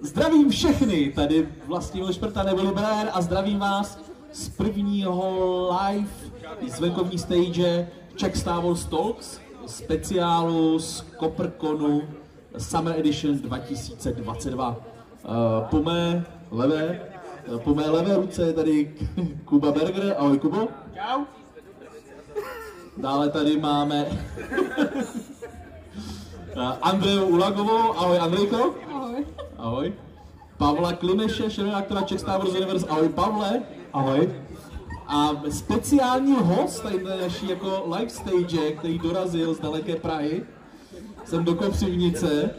Zdravím všechny, tady vlastně Šprta neboli Blair a zdravím vás z prvního live z venkovní stage Czech Star Wars Talks, speciálu z Copperconu Summer Edition 2022. Uh, po mé levé, uh, po mé levé ruce je tady Kuba Berger. Ahoj Kubo. Čau. Dále tady máme uh, Andreu Ulagovou. Ahoj Andrejko. Ahoj. Pavla Klimeše, šéf-redaktora Czech Star Wars Universe. Ahoj Pavle. Ahoj. A speciální host tady na naší jako live stage, který dorazil z daleké Prahy, jsem do Kopřivnice,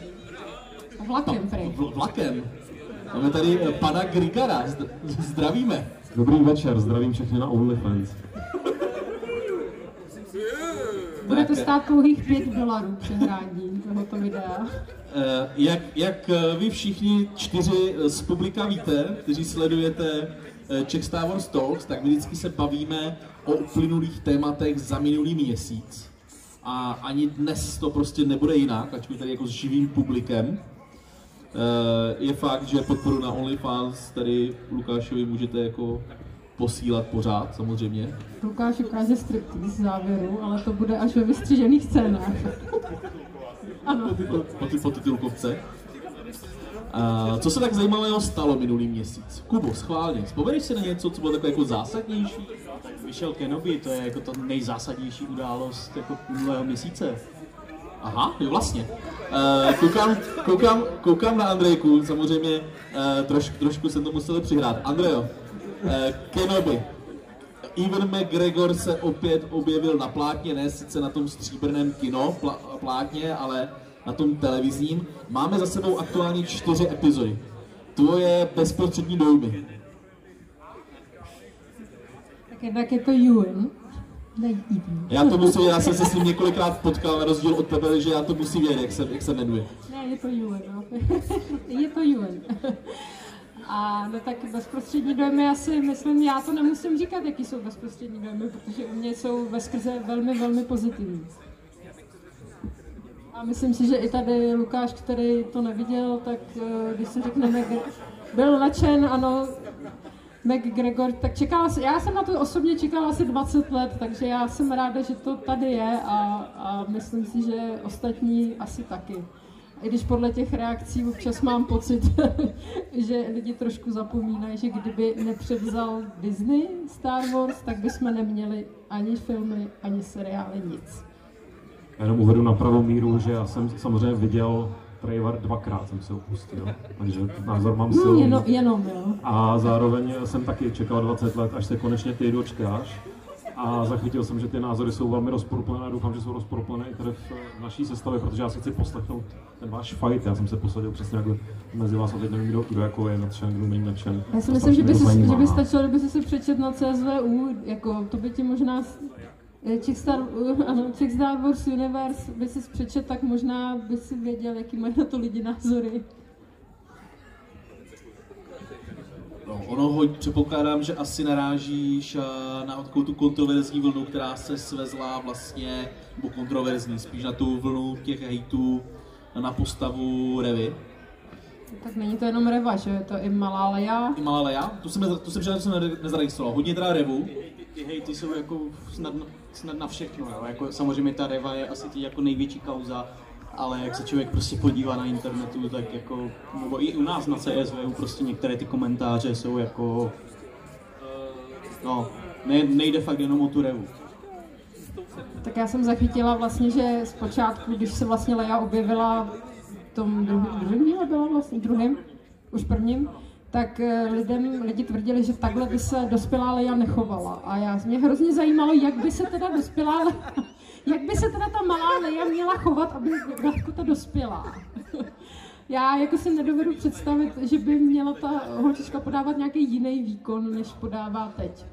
Vlakem prej. v- vlakem. Máme tady eh, pana Grigara, Zd- zdravíme. Dobrý večer, zdravím všechny na OnlyFans. Bude to stát pouhých 5 dolarů přehrání tohoto videa. Eh, Jak, jak eh, vy všichni čtyři eh, z publika víte, kteří sledujete Czech Star Wars Talks, tak my vždycky se bavíme o uplynulých tématech za minulý měsíc. A ani dnes to prostě nebude jinak, ačkoliv tady jako s živým publikem. Je fakt, že podporu na OnlyFans tady Lukášovi můžete jako posílat pořád, samozřejmě. Lukáš ukáže striptease závěru, ale to bude až ve vystřižených scénách. Ano. po, ty, po titulkovce. A co se tak zajímavého stalo minulý měsíc? Kubo, schválně, vzpomeneš si na něco, co bylo takové jako zásadnější? Vyšel Kenobi, to je jako ta nejzásadnější událost jako minulého měsíce. Aha, jo vlastně. Uh, koukám, koukám, koukám na Andrejku, samozřejmě uh, troš, trošku jsem to musel přihrát. Andrejo, uh, Kenobi. Ivan McGregor se opět objevil na plátně, ne sice na tom stříbrném kino plá, plátně, ale na tom televizním. Máme za sebou aktuálně čtyři epizody. Tvoje bezprostřední dojmy. Tak jednak je to Ewan. Já to musím, já jsem se s ním několikrát potkal, na rozdíl od tebe, že já to musím vědět, jak se, jak se jmenuje. Ne, je to Ewan, no. je to Ewan. A no tak bezprostřední dojmy asi, myslím, já to nemusím říkat, jaký jsou bezprostřední dojmy, protože u mě jsou ve skrze velmi, velmi pozitivní. A myslím si, že i tady Lukáš, který to neviděl, tak eh, když se řekne Mac, byl nadšen, ano, McGregor, tak čekala já jsem na to osobně čekala asi 20 let, takže já jsem ráda, že to tady je a, a myslím si, že ostatní asi taky. I když podle těch reakcí občas mám pocit, že lidi trošku zapomínají, že kdyby nepřevzal Disney Star Wars, tak bychom neměli ani filmy, ani seriály, nic. Já jenom uvedu na pravou míru, že já jsem samozřejmě viděl trailer dvakrát, jsem se opustil, takže názor mám No, silný. jenom, jenom, jo. A zároveň jsem taky čekal 20 let, až se konečně ty dočkáš. A zachytil jsem, že ty názory jsou velmi rozporuplné a doufám, že jsou rozporuplné i tady v naší sestavě, protože já si chci poslechnout ten váš fight. Já jsem se posadil přesně jako mezi vás a teď nevím, kdo, kdo jako je nadšen, kdo není nadšen. Já si myslím, že by, si, že by stačilo, kdyby si přečet na CSVU, jako to by ti možná s- eh, Czech Star, ano, Czech Star Wars Universe by si přečet, tak možná by si věděl, jaký mají na to lidi názory. No, ono ho, předpokládám, že asi narážíš eh, na takovou tu kontroverzní vlnu, která se svezla vlastně, nebo kontroverzní, spíš na tu vlnu těch hejtů na postavu Revy. Tak není to jenom Reva, že je to i Malá Leia. I Malá Leia, tu jsem, to jsem, to jsem nezaregistroval, hodně teda Revu. Ty hejty jsou jako snad, snad na všechno, jo. Jako, samozřejmě ta Reva je asi ty jako největší kauza, ale jak se člověk prostě podívá na internetu, tak jako, nebo i u nás na CSV, prostě některé ty komentáře jsou jako, no, ne, nejde fakt jenom o tu Revu. Tak já jsem zachytila vlastně, že zpočátku, když se vlastně Leia objevila v tom druhém, druhém díle byla vlastně, druhém, už prvním, tak eh, lidem, lidi tvrdili, že takhle by se dospělá Leia nechovala. A já, mě hrozně zajímalo, jak by se teda dospělá Leia, jak by se teda ta malá Leia měla chovat, aby jako ta dospělá. Já jako si nedovedu představit, že by měla ta holčička podávat nějaký jiný výkon, než podává teď.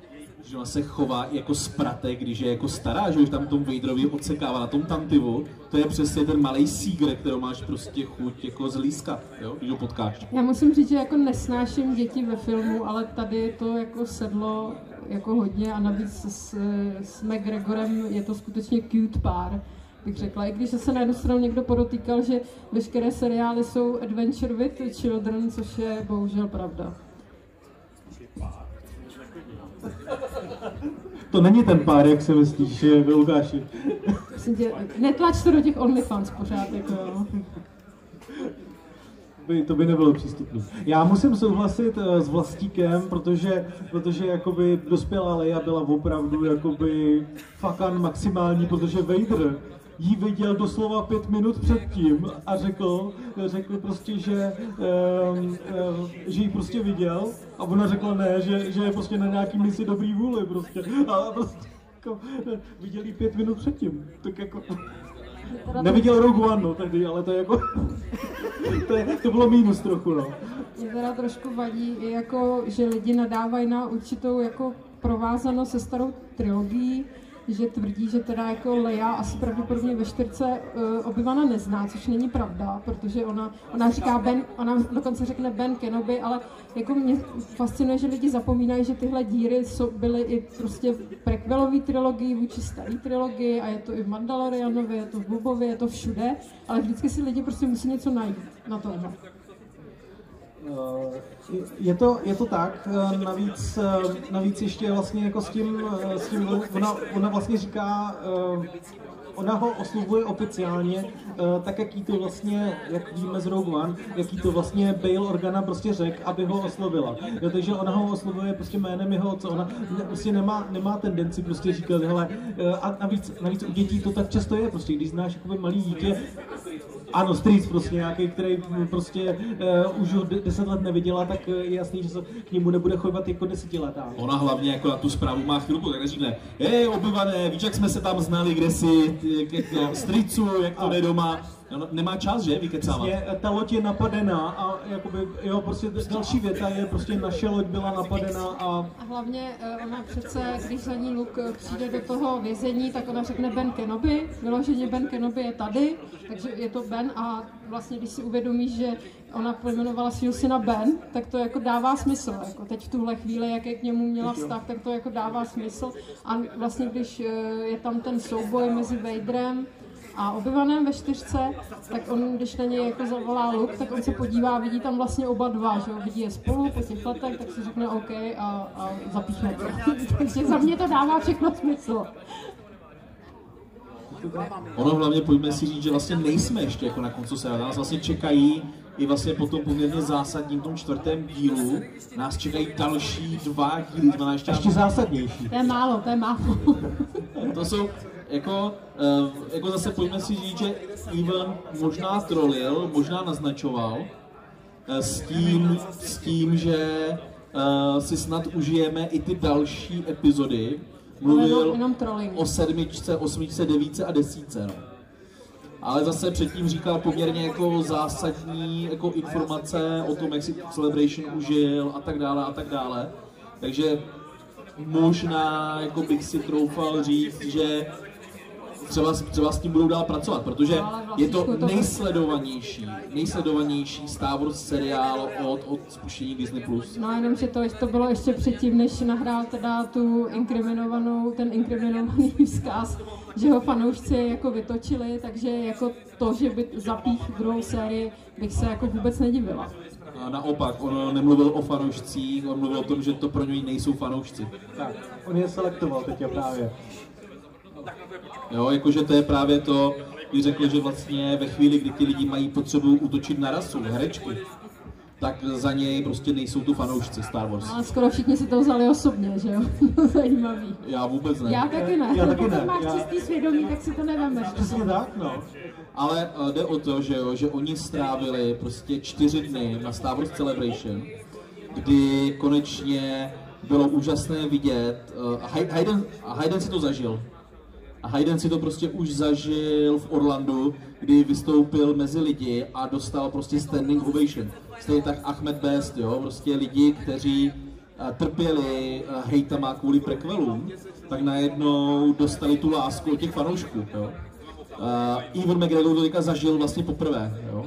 Že ona se chová jako spratek, když je jako stará, že už tam tom Vaderovi odsekává na tom tantivu. To je přesně ten malý sígr, kterou máš prostě chuť jako z líska, jo, když ho potkáš. Já musím říct, že jako nesnáším děti ve filmu, ale tady to jako sedlo jako hodně a navíc s, s McGregorem je to skutečně cute pár. bych řekla. I když se na jednu stranu někdo podotýkal, že veškeré seriály jsou Adventure with Children, což je bohužel pravda. To není ten pár, jak si myslíš, Lukáši. Tě, netlač to do těch OnlyFans pořád, jako jo. By, to by nebylo přístupné. Já musím souhlasit uh, s Vlastíkem, protože, protože jakoby dospělá Leia byla opravdu jakoby fakan maximální, protože Vader jí viděl doslova pět minut předtím a řekl, řekl prostě, že, um, um, že jí prostě viděl a ona řekla ne, že, že je prostě na nějaký misi dobrý vůli prostě. A prostě jako, viděl jí pět minut předtím. Tak jako... Neviděl Rogue One, no, tehdy, ale to je jako... to, je, to bylo mínus trochu, no. Mě teda trošku vadí, jako, že lidi nadávají na určitou jako provázanost se starou trilogií, že tvrdí, že teda jako Leia asi pravděpodobně ve čtyřce uh, obyvana nezná, což není pravda, protože ona, ona říká Ben, ona dokonce řekne Ben Kenobi, ale jako mě fascinuje, že lidi zapomínají, že tyhle díry jsou, byly i prostě v prequelové trilogii vůči staré trilogii a je to i v Mandalorianovi, je to v Bobovi, je to všude, ale vždycky si lidi prostě musí něco najít na tomhle. Eh, je to, je to tak, eh, navíc, eh, navíc ještě vlastně jako s tím, s tím ona, ona vlastně říká, ona ho oslovuje oficiálně, tak jaký to vlastně, jak víme z Rogue One, jaký to vlastně Bail Organa prostě řekl, aby ho oslovila. Jo, takže ona ho oslovuje prostě jménem jeho otce, ona prostě nemá, nemá tendenci prostě říkat, hele, a navíc, navíc u dětí to tak často je, prostě když znáš jakoby malý dítě, ano, Streets prostě nějaký, který prostě uh, už ho deset let neviděla, tak je jasný, že se k němu nebude chodit jako desetiletá. Ona hlavně jako na tu zprávu má chvilku, tak neříkne, hej, obyvané, víš, jak jsme se tam znali, kde si, jak, jak, Streetsu, jak to jde doma, No, nemá čas, že, vykecávat? Je, ta loď je napadená a jakoby, jo, prostě další věta je, prostě naše loď byla napadená a... A hlavně eh, ona přece, když za ní Luke eh, přijde do toho vězení, tak ona řekne Ben Kenobi, vyloženě Ben Kenobi je tady, takže je to Ben a vlastně, když si uvědomíš, že ona pojmenovala svého syna Ben, tak to jako dává smysl. Jako teď v tuhle chvíli, jak je k němu měla vztah, tak to jako dává smysl. A vlastně, když eh, je tam ten souboj mezi Vaderem a obyvaném ve čtyřce, tak on, když na něj jako zavolá Luke, tak on se podívá vidí tam vlastně oba dva, že jo, vidí je spolu po těch letech, tak si řekne OK a, a zapíchne to. Takže za mě to dává všechno smysl. Ono hlavně pojďme si říct, že vlastně nejsme ještě jako na konci se, nás vlastně čekají i vlastně po tom poměrně zásadním tom čtvrtém dílu nás čekají další dva díly, znamená ještě, ještě zásadnější. To je málo, to je málo. to jsou, jako, uh, jako zase pojďme si říct, že Ivan možná trolil, možná naznačoval uh, s, tím, s tím, že uh, si snad užijeme i ty další epizody. Mluvil jenom, jenom o sedmičce, osmičce, devíce a desíce. No. Ale zase předtím říkal poměrně jako zásadní jako informace o tom, jak si Celebration užil a tak dále a tak dále. Takže možná jako bych si troufal říct, že třeba, třeba s tím budou dál pracovat, protože no, vlastně je to nejsledovanější, nejsledovanější Star Wars seriál od, od spuštění Disney+. Plus. No jenom, že to, to bylo ještě předtím, než nahrál teda tu inkriminovanou, ten inkriminovaný vzkaz, že ho fanoušci jako vytočili, takže jako to, že by zapích druhou sérii, bych se jako vůbec nedivila. A naopak, on nemluvil o fanoušcích, on mluvil o tom, že to pro něj nejsou fanoušci. Tak, on je selektoval teď právě. Jo, jakože to je právě to, když řekl, že vlastně ve chvíli, kdy ti lidi mají potřebu útočit na rasu, herečky, tak za něj prostě nejsou tu fanoušci Star Wars. Ale skoro všichni si to vzali osobně, že jo? Zajímavý. Já vůbec ne. Já taky ne. Já taky ne. Máš já... čistý svědomí, tak si to nevemeš. Přesně tak, no. Ale uh, jde o to, že jo, že oni strávili prostě čtyři dny na Star Wars Celebration, kdy konečně bylo úžasné vidět, uh, Hayden, Hayden si to zažil, a Hayden si to prostě už zažil v Orlandu, kdy vystoupil mezi lidi a dostal prostě standing ovation. Stejně tak Ahmed Best, jo, prostě lidi, kteří uh, trpěli uh, hejtama kvůli prequelům, tak najednou dostali tu lásku od těch fanoušků, jo. Uh, Ewan McGregor to teďka zažil vlastně poprvé, jo.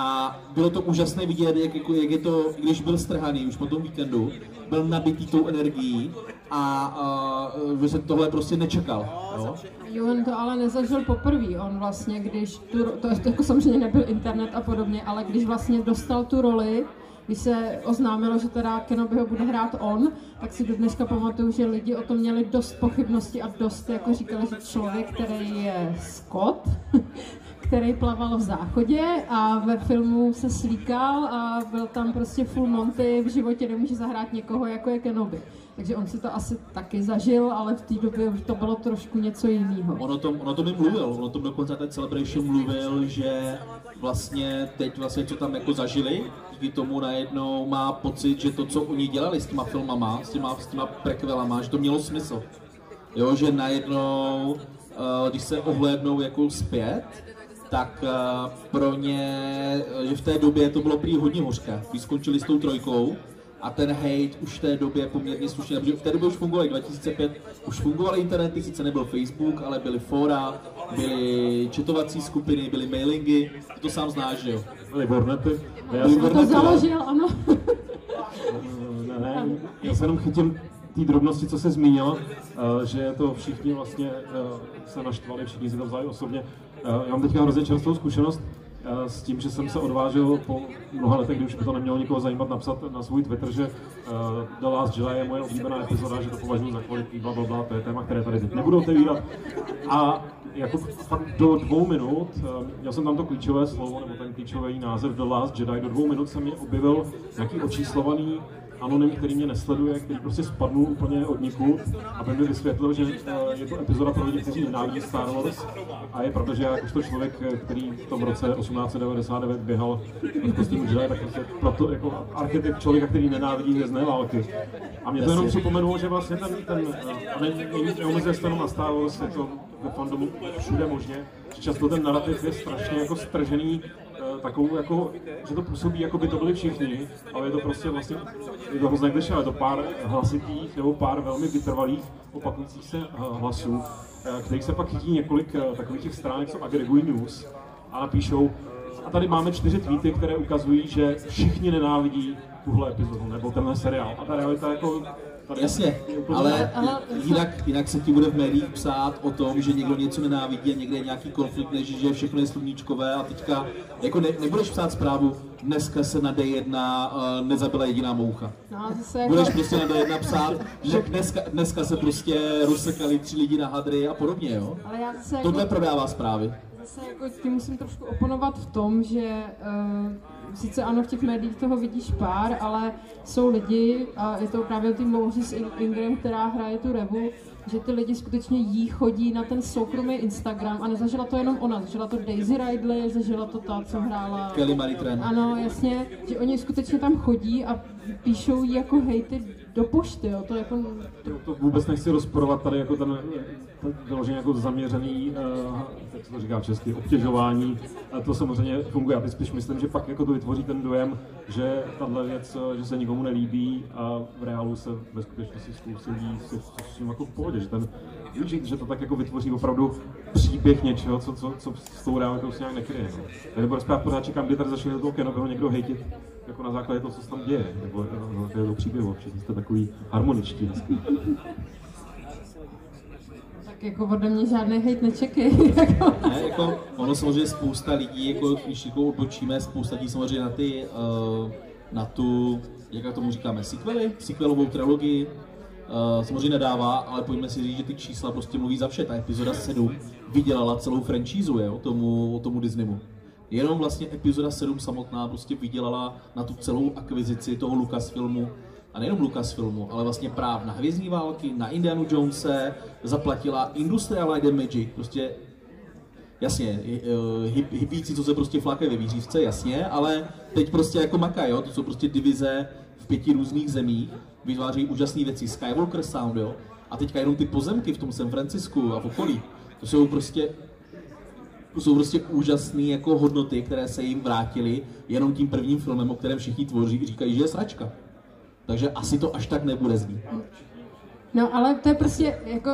A bylo to úžasné vidět, jak, jako, jak je to, když byl strhaný už po tom víkendu, byl nabitý tou energií a, a se tohle prostě nečekal. Jo? Johan to ale nezažil poprvé. On vlastně, když tu, to, to jako samozřejmě nebyl internet a podobně, ale když vlastně dostal tu roli, když se oznámilo, že teda Kenobi ho bude hrát on, tak si do dneška pamatuju, že lidi o tom měli dost pochybností a dost jako říkali, že člověk, který je Scott, který plaval v záchodě a ve filmu se slíkal a byl tam prostě full Monty, v životě nemůže zahrát někoho, jako je Kenobi. Takže on si to asi taky zažil, ale v té době už to bylo trošku něco jiného. On o tom, on o tom mluvil, on o tom dokonce ten Celebration mluvil, že vlastně teď vlastně, co tam jako zažili, díky tomu najednou má pocit, že to, co oni dělali s těma filmama, s těma, s těma prequelama, že to mělo smysl. Jo, že najednou, uh, když se ohlédnou jako zpět, tak uh, pro ně, že v té době to bylo prý hodně hořké, když skončili s tou trojkou, a ten hate už v té době poměrně slušně, protože v té době už fungovaly 2005, už fungovaly internety, sice nebyl Facebook, ale byly fora, byly četovací skupiny, byly mailingy, ty to sám znáš, že jo? Byly Bornety. Já jsem to založil, ano. ne, ne, já se jenom chytím té drobnosti, co se zmínil, eh, že to všichni vlastně eh, se naštvali, všichni si to vzali osobně. Eh, já mám teďka hrozně čerstvou zkušenost, s tím, že jsem se odvážil po mnoha letech, kdy už by to nemělo nikoho zajímat, napsat na svůj Twitter, že uh, The Last Jedi je moje oblíbená epizoda, že to považuji za kvalitní, bla, bla, bla, to je téma, které tady teď nebudu otevírat. A jako fakt do dvou minut, já jsem tam to klíčové slovo, nebo ten klíčový název The Last Jedi, do dvou minut se mi objevil nějaký očíslovaný anonym, který mě nesleduje, který prostě spadnul úplně od nikud, aby mi vysvětlil, že eh, je to epizoda pro lidi, kteří nenávidí Star Wars. A je proto, že já jakožto člověk, eh, který v tom roce 1899 běhal v kostýmu Jedi, tak prostě proto jako archetyp člověka, který nenávidí hvězdné války. A mě to jenom připomenulo, že vlastně ten, ten eh, a neomezuje se na Star Wars, je to ve fandomu všude možně, že často ten narrativ je strašně jako stržený takovou jako, že to působí, jako by to byli všichni, ale je to prostě vlastně, je to hrozně kliše, ale to pár hlasitých nebo pár velmi vytrvalých opakujících se eh, hlasů, eh, kterých se pak chytí několik eh, takových těch stránek, co agregují news a napíšou, a tady máme čtyři tweety, které ukazují, že všichni nenávidí tuhle epizodu nebo tenhle seriál. A ta realita jako Jasně, ale jinak, jinak se ti bude v médiích psát o tom, že někdo něco nenávidí a někde je nějaký konflikt, než že všechno je sluníčkové a teďka jako ne, nebudeš psát zprávu, dneska se na D1 uh, nezabila jediná moucha. No, jako... Budeš prostě na D1 psát, že dneska, dneska se prostě rozsekali tři lidi na hadry a podobně, jo? Ale já se Tohle jako... prodává zprávy. Zase jako tím musím trošku oponovat v tom, že uh, sice ano, v těch médiích toho vidíš pár, ale jsou lidi, a je to právě tým Moses Ingram, která hraje tu revu, že ty lidi skutečně jí chodí na ten soukromý Instagram a nezažila to jenom ona, zažila to Daisy Ridley, zažila to ta, co hrála... Kelly Maritren. Ano, jasně, že oni skutečně tam chodí a píšou jí jako hejty do pošty, jo, to jako... To, to vůbec nechci rozporovat tady jako ten, vyloženě jako zaměřený, uh, jak se to říká česky, obtěžování, a to samozřejmě funguje. Já spíš myslím, že pak jako to vytvoří ten dojem, že tahle věc, že se nikomu nelíbí a v reálu se ve skutečnosti spoustu lidí se s tím jako v pohodě, že ten že, to tak jako vytvoří opravdu příběh něčeho, co, co, co s tou realitou se nějak nekryje. Nebo respektive pořád čekám, kdy tady začne do toho kino, někdo hejtit jako na základě toho, co se tam děje, nebo na základě toho příběhu, všichni jste takový harmoničtí. Tak jako ode mě žádný hejt nečekej. Jako. ne, jako ono samozřejmě spousta lidí, jako když jako odbočíme, spousta lidí samozřejmě na ty, uh, na tu, jak tomu říkáme, sequely, sequelovou trilogii, uh, samozřejmě nedává, ale pojďme si říct, že ty čísla prostě mluví za vše. Ta epizoda 7 vydělala celou franchízu, je, o tomu, o tomu Disneymu. Jenom vlastně epizoda 7 samotná prostě vydělala na tu celou akvizici toho Lucasfilmu, a nejenom Lucasfilmu, ale vlastně práv na Hvězdní války, na Indianu Jonese, zaplatila Industrial Light Magic, prostě jasně, hybící, co se prostě flákají ve výřívce, jasně, ale teď prostě jako maka, jo, to jsou prostě divize v pěti různých zemích, vytvářejí úžasné věci, Skywalker Sound, jo, a teďka jenom ty pozemky v tom San Francisku a v okolí, to jsou prostě to jsou prostě úžasné jako hodnoty, které se jim vrátily jenom tím prvním filmem, o kterém všichni tvoří, říkají, že je sračka. Takže asi to až tak nebude znít. No ale to je prostě jako,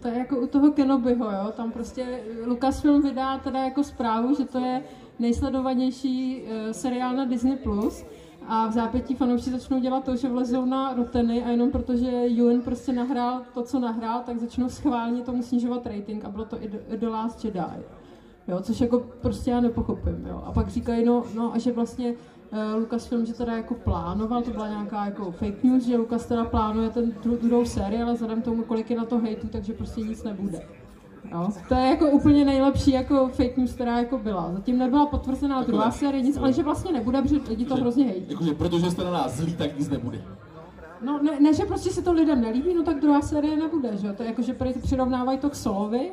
to je jako u toho Kenobiho, jo, tam prostě Lucasfilm vydá teda jako zprávu, že to je nejsledovanější uh, seriál na Disney+. Plus a v zápětí fanoušci začnou dělat to, že vlezou na roteny a jenom protože Ewan prostě nahrál to, co nahrál, tak začnou schválně tomu snižovat rating a bylo to i The Last Jedi. Jo, což jako prostě já nepochopím. Jo. A pak říkají, no, no a že vlastně uh, Lucasfilm, že teda jako plánoval, to byla nějaká jako fake news, že Lucas teda plánuje ten druhou sérii, ale vzhledem tomu, kolik je na to hejtu, takže prostě nic nebude. Jo? To je jako úplně nejlepší jako fake news, která jako byla. Zatím nebyla potvrzená Jako- druhá série, nic, ale že vlastně nebude, protože lidi to hrozně hejtí. Jakože protože jste na nás zlí, tak nic nebude. No ne, ne, že prostě se to lidem nelíbí, no tak druhá série nebude, že jo? To je jako, že přirovnávají to k Solovi,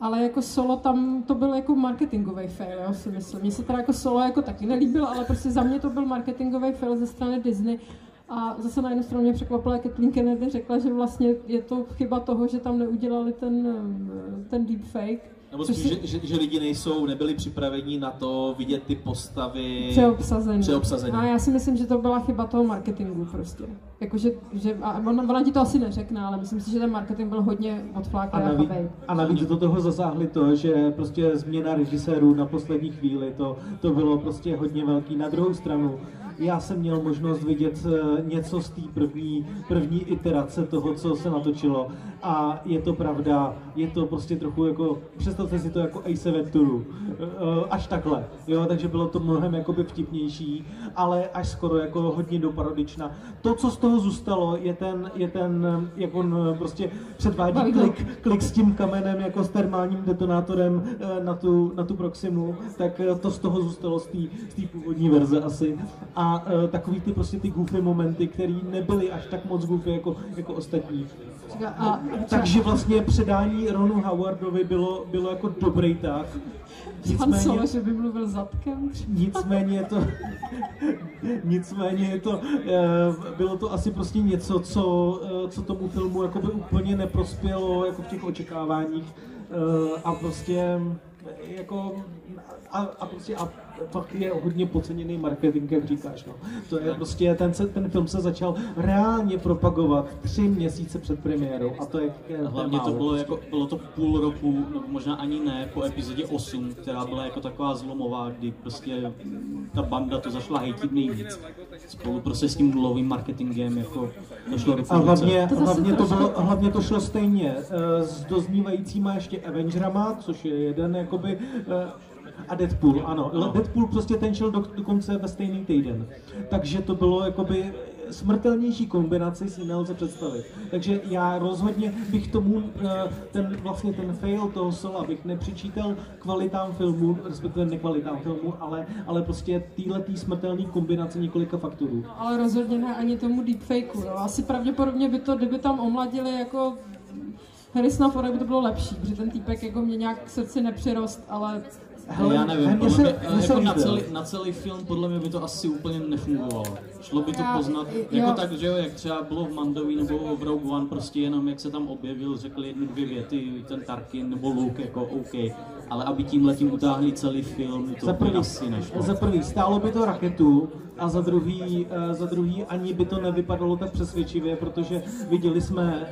ale jako solo tam to byl jako marketingový fail, jo, si myslím. Mně se teda jako solo jako taky nelíbil, ale prostě za mě to byl marketingový fail ze strany Disney. A zase na jednu stranu mě překvapila, jak Kathleen Kennedy řekla, že vlastně je to chyba toho, že tam neudělali ten, eh, ten deepfake. Nebo spíš, si- že, že, že, lidi nejsou, nebyli připraveni na to vidět ty postavy Přeobsazený. přeobsazený. A já si myslím, že to byla chyba toho marketingu prostě. Jakože, že, a ona, ona ti to asi neřekne, ale myslím si, že ten marketing byl hodně odfláklý a navíc, chabej. a navíc do toho zasáhli to, že prostě změna režisérů na poslední chvíli, to, to bylo prostě hodně velký. Na druhou stranu, já jsem měl možnost vidět eh, něco z té první, první iterace toho, co se natočilo. A je to pravda, je to prostě trochu jako, představte si to jako Ace Venturu, eh, až takhle, jo, takže bylo to mnohem jakoby vtipnější, ale až skoro jako hodně doparodična. To, co z toho zůstalo, je ten, je ten, eh, jak on prostě předvádí klik, klik s tím kamenem jako s termálním detonátorem na tu, na tu Proximu, tak to z toho zůstalo z té z té původní verze asi. A eh, takový ty prostě ty goofy momenty, které nebyly až tak moc goofy jako, jako ostatní. A, Takže vlastně předání Ronu Howardovi bylo, bylo jako dobrý tak. Pan Solo, že by mluvil zadkem. Nicméně je to, nicméně je to, eh, bylo to asi prostě něco, co, eh, co tomu filmu jakoby úplně neprospělo jako v těch očekáváních Eh, a prostě jako a, a prostě a fakt je hodně podceněný marketing, jak říkáš. No. To je prostě, ten, se, ten film se začal reálně propagovat tři měsíce před premiérou a to je, je A Hlavně to málo. bylo, jako, bylo to půl roku, nebo možná ani ne, po epizodě 8, která byla jako taková zlomová, kdy prostě ta banda to zašla hejtit nejvíc. Spolu prostě s tím nulovým marketingem jako došlo do A hlavně, To hlavně, to bylo, hlavně to šlo stejně eh, s doznívajícíma ještě Avengerama, což je jeden jakoby eh, a Deadpool, ano. No. Deadpool prostě ten šel do, dokonce ve stejný týden. Takže to bylo jakoby smrtelnější kombinaci si nelze představit. Takže já rozhodně bych tomu eh, ten vlastně ten fail toho sola bych nepřičítal kvalitám filmu, respektive nekvalitám filmu, ale, ale prostě týhletý smrtelný kombinace několika faktorů. Ale rozhodně ne ani tomu deepfakeu. Jo. Asi pravděpodobně by to, kdyby tam omladili jako Harrisona Forda, by to bylo lepší, protože ten týpek jako mě nějak k srdci nepřirost, ale Hele, já nevím, podle se- mě, se jako na, celý, na celý film podle mě by to asi úplně nefungovalo. Šlo by to Já- poznat, jo. jako tak, že jo, jak třeba bylo v Mandovi nebo v Rogue One, prostě jenom jak se tam objevil, řekl jednu, dvě věty, ten Tarkin nebo Luke, jako OK. Ale aby tím letím utáhli celý film, to za prvý, asi nešlo. za prvý stálo by to raketu a za druhý, eh, za druhý ani by to nevypadalo tak přesvědčivě, protože viděli jsme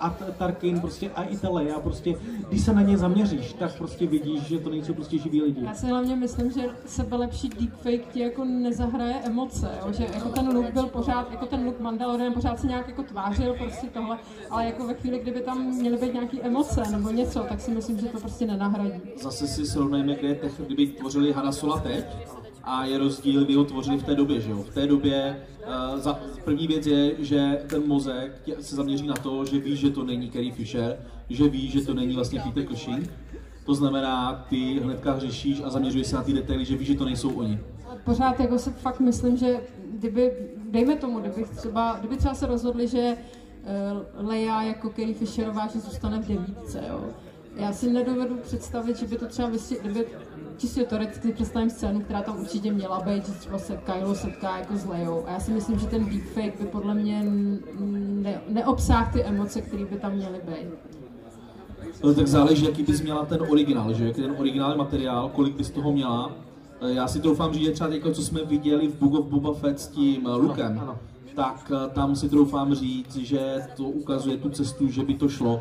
a t- Tarkin prostě a i ta Leia, prostě když se na ně zaměříš, tak prostě vidíš, že to nejsou prostě živí lidi. já si hlavně myslím, že sebelepší deepfake ti jako nezahraje emoce, jo? že jako ten look byl pořád, jako ten look Mandalorian pořád se nějak jako tvářil prostě tohle, ale jako ve chvíli, kdyby tam měly být nějaký emoce nebo něco, tak si myslím, že to prostě nenahradí. Zase si srovnejme, kde je tech, kdyby tvořili Hana Sola teď, a je rozdíl, kdy ho tvořili v té době, že jo? V té době uh, za, první věc je, že ten mozek tě- se zaměří na to, že ví, že to není Carrie Fisher, že ví, že to není vlastně Peter Cushing. To znamená, ty hnedka řešíš a zaměřuješ se na ty detaily, že víš, že to nejsou oni. pořád jako se fakt myslím, že kdyby, dejme tomu, kdyby třeba, kdyby třeba se rozhodli, že uh, Leia jako Carrie Fisherová, že zůstane v devítce, jo. Já si nedovedu představit, že by to třeba kdyby čistě teoreticky představím scénu, která tam určitě měla být, že třeba se Kylo setká jako s Leou. A já si myslím, že ten deepfake by podle mě ne, neobsáhl ty emoce, které by tam měly být. No, tak záleží, jaký bys měla ten originál, že? Jaký ten originální materiál, kolik bys toho měla. Eh, Já si troufám říct, že třeba teďko, co jsme viděli v Book of Boba Fett s tím eh, Lukem, ano. tak eh, tam si troufám říct, že to ukazuje tu cestu, že by to šlo.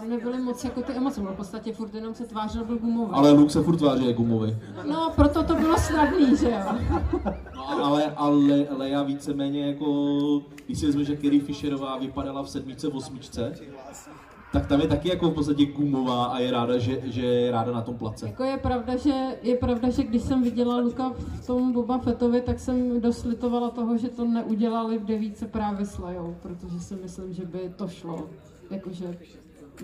Tam nebyly moc jako ty emoce, v podstatě furt jenom se tvářil, byl gumový. Ale Luke se furt tváří jako gumový. No, proto to bylo snadný, že jo. No, ale, ale Leia víceméně jako, když si vezme, že Carrie Fisherová vypadala v sedmičce, v osmičce, tak tam je taky jako v podstatě gumová a je ráda, že, že je ráda na tom place. Jako je pravda, že, je pravda, že když jsem viděla Luka v tom Boba Fettovi, tak jsem dost litovala toho, že to neudělali v devíce právě s Lejou, protože si myslím, že by to šlo. Jakože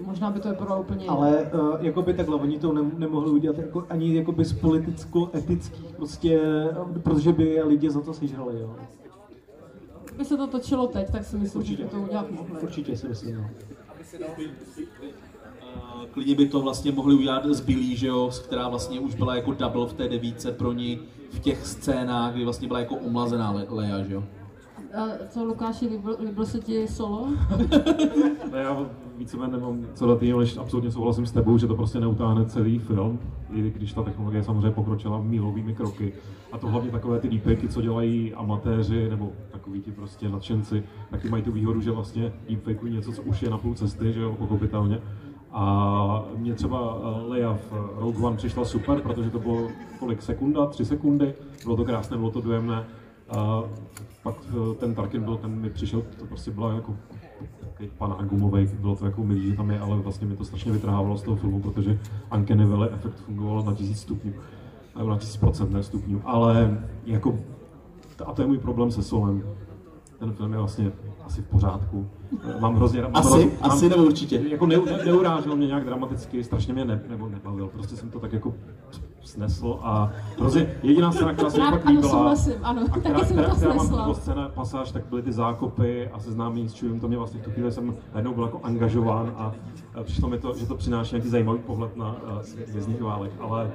možná by to vypadalo úplně. Ale uh, jakoby takhle, oni to ne, nemohli udělat jako, ani jakoby z politicko-etických, prostě, eh, protože by je lidi za to sežrali, jo. Kdyby se to točilo teď, tak si myslím, Určitě. že by to udělat mohli. Určitě si myslím, no. Uh, Klidně by to vlastně mohli udělat s Billy, že jo, která vlastně už byla jako double v té devíce pro ní v těch scénách, kdy vlastně byla jako omlazená Le- Leia, že jo. Co Lukáši, líbil, líbil se ti solo? Ne, já víceméně nemám co do týho, než absolutně souhlasím s tebou, že to prostě neutáhne celý film, i když ta technologie samozřejmě pokročila mílovými kroky. A to hlavně takové ty deepfakey, co dělají amatéři nebo takový ti prostě nadšenci, tak ty mají tu výhodu, že vlastně deepfakeují něco, co už je na půl cesty, že jo, pochopitelně. A mě třeba eh, Leia v Rogue One přišla super, protože to bylo kolik sekunda, tři sekundy, bylo to krásné, bylo to dojemné. Pak eh, ten Tarkin byl, ten mi přišel, to prostě byla jako takový pan gumovej, bylo to jako milý, že tam je, ale vlastně mi to strašně vytrhávalo z toho filmu, protože Uncanny Valley efekt fungoval na tisíc stupňů, nebo na tisíc procent stupňů, ale jako, a to je můj problém se Solem, ten film je vlastně asi v pořádku. Mám hrozně mám Asi, hrozně, asi nebo určitě. Jako ne, ne, neurážel mě nějak dramaticky, strašně mě ne, nebo nebavil, prostě jsem to tak jako snesl a hrozně jediná scéna, která se mi ano, líbila, souhlasím, ano, a taky která, jsem která, to která mám snesla. scéna, pasáž, tak byly ty zákopy a seznámení s Chewiem, to mě vlastně v tu chvíli jsem najednou byl jako angažován a a přišlo mi to, že to přináší nějaký zajímavý pohled na uh, vězních válek, ale,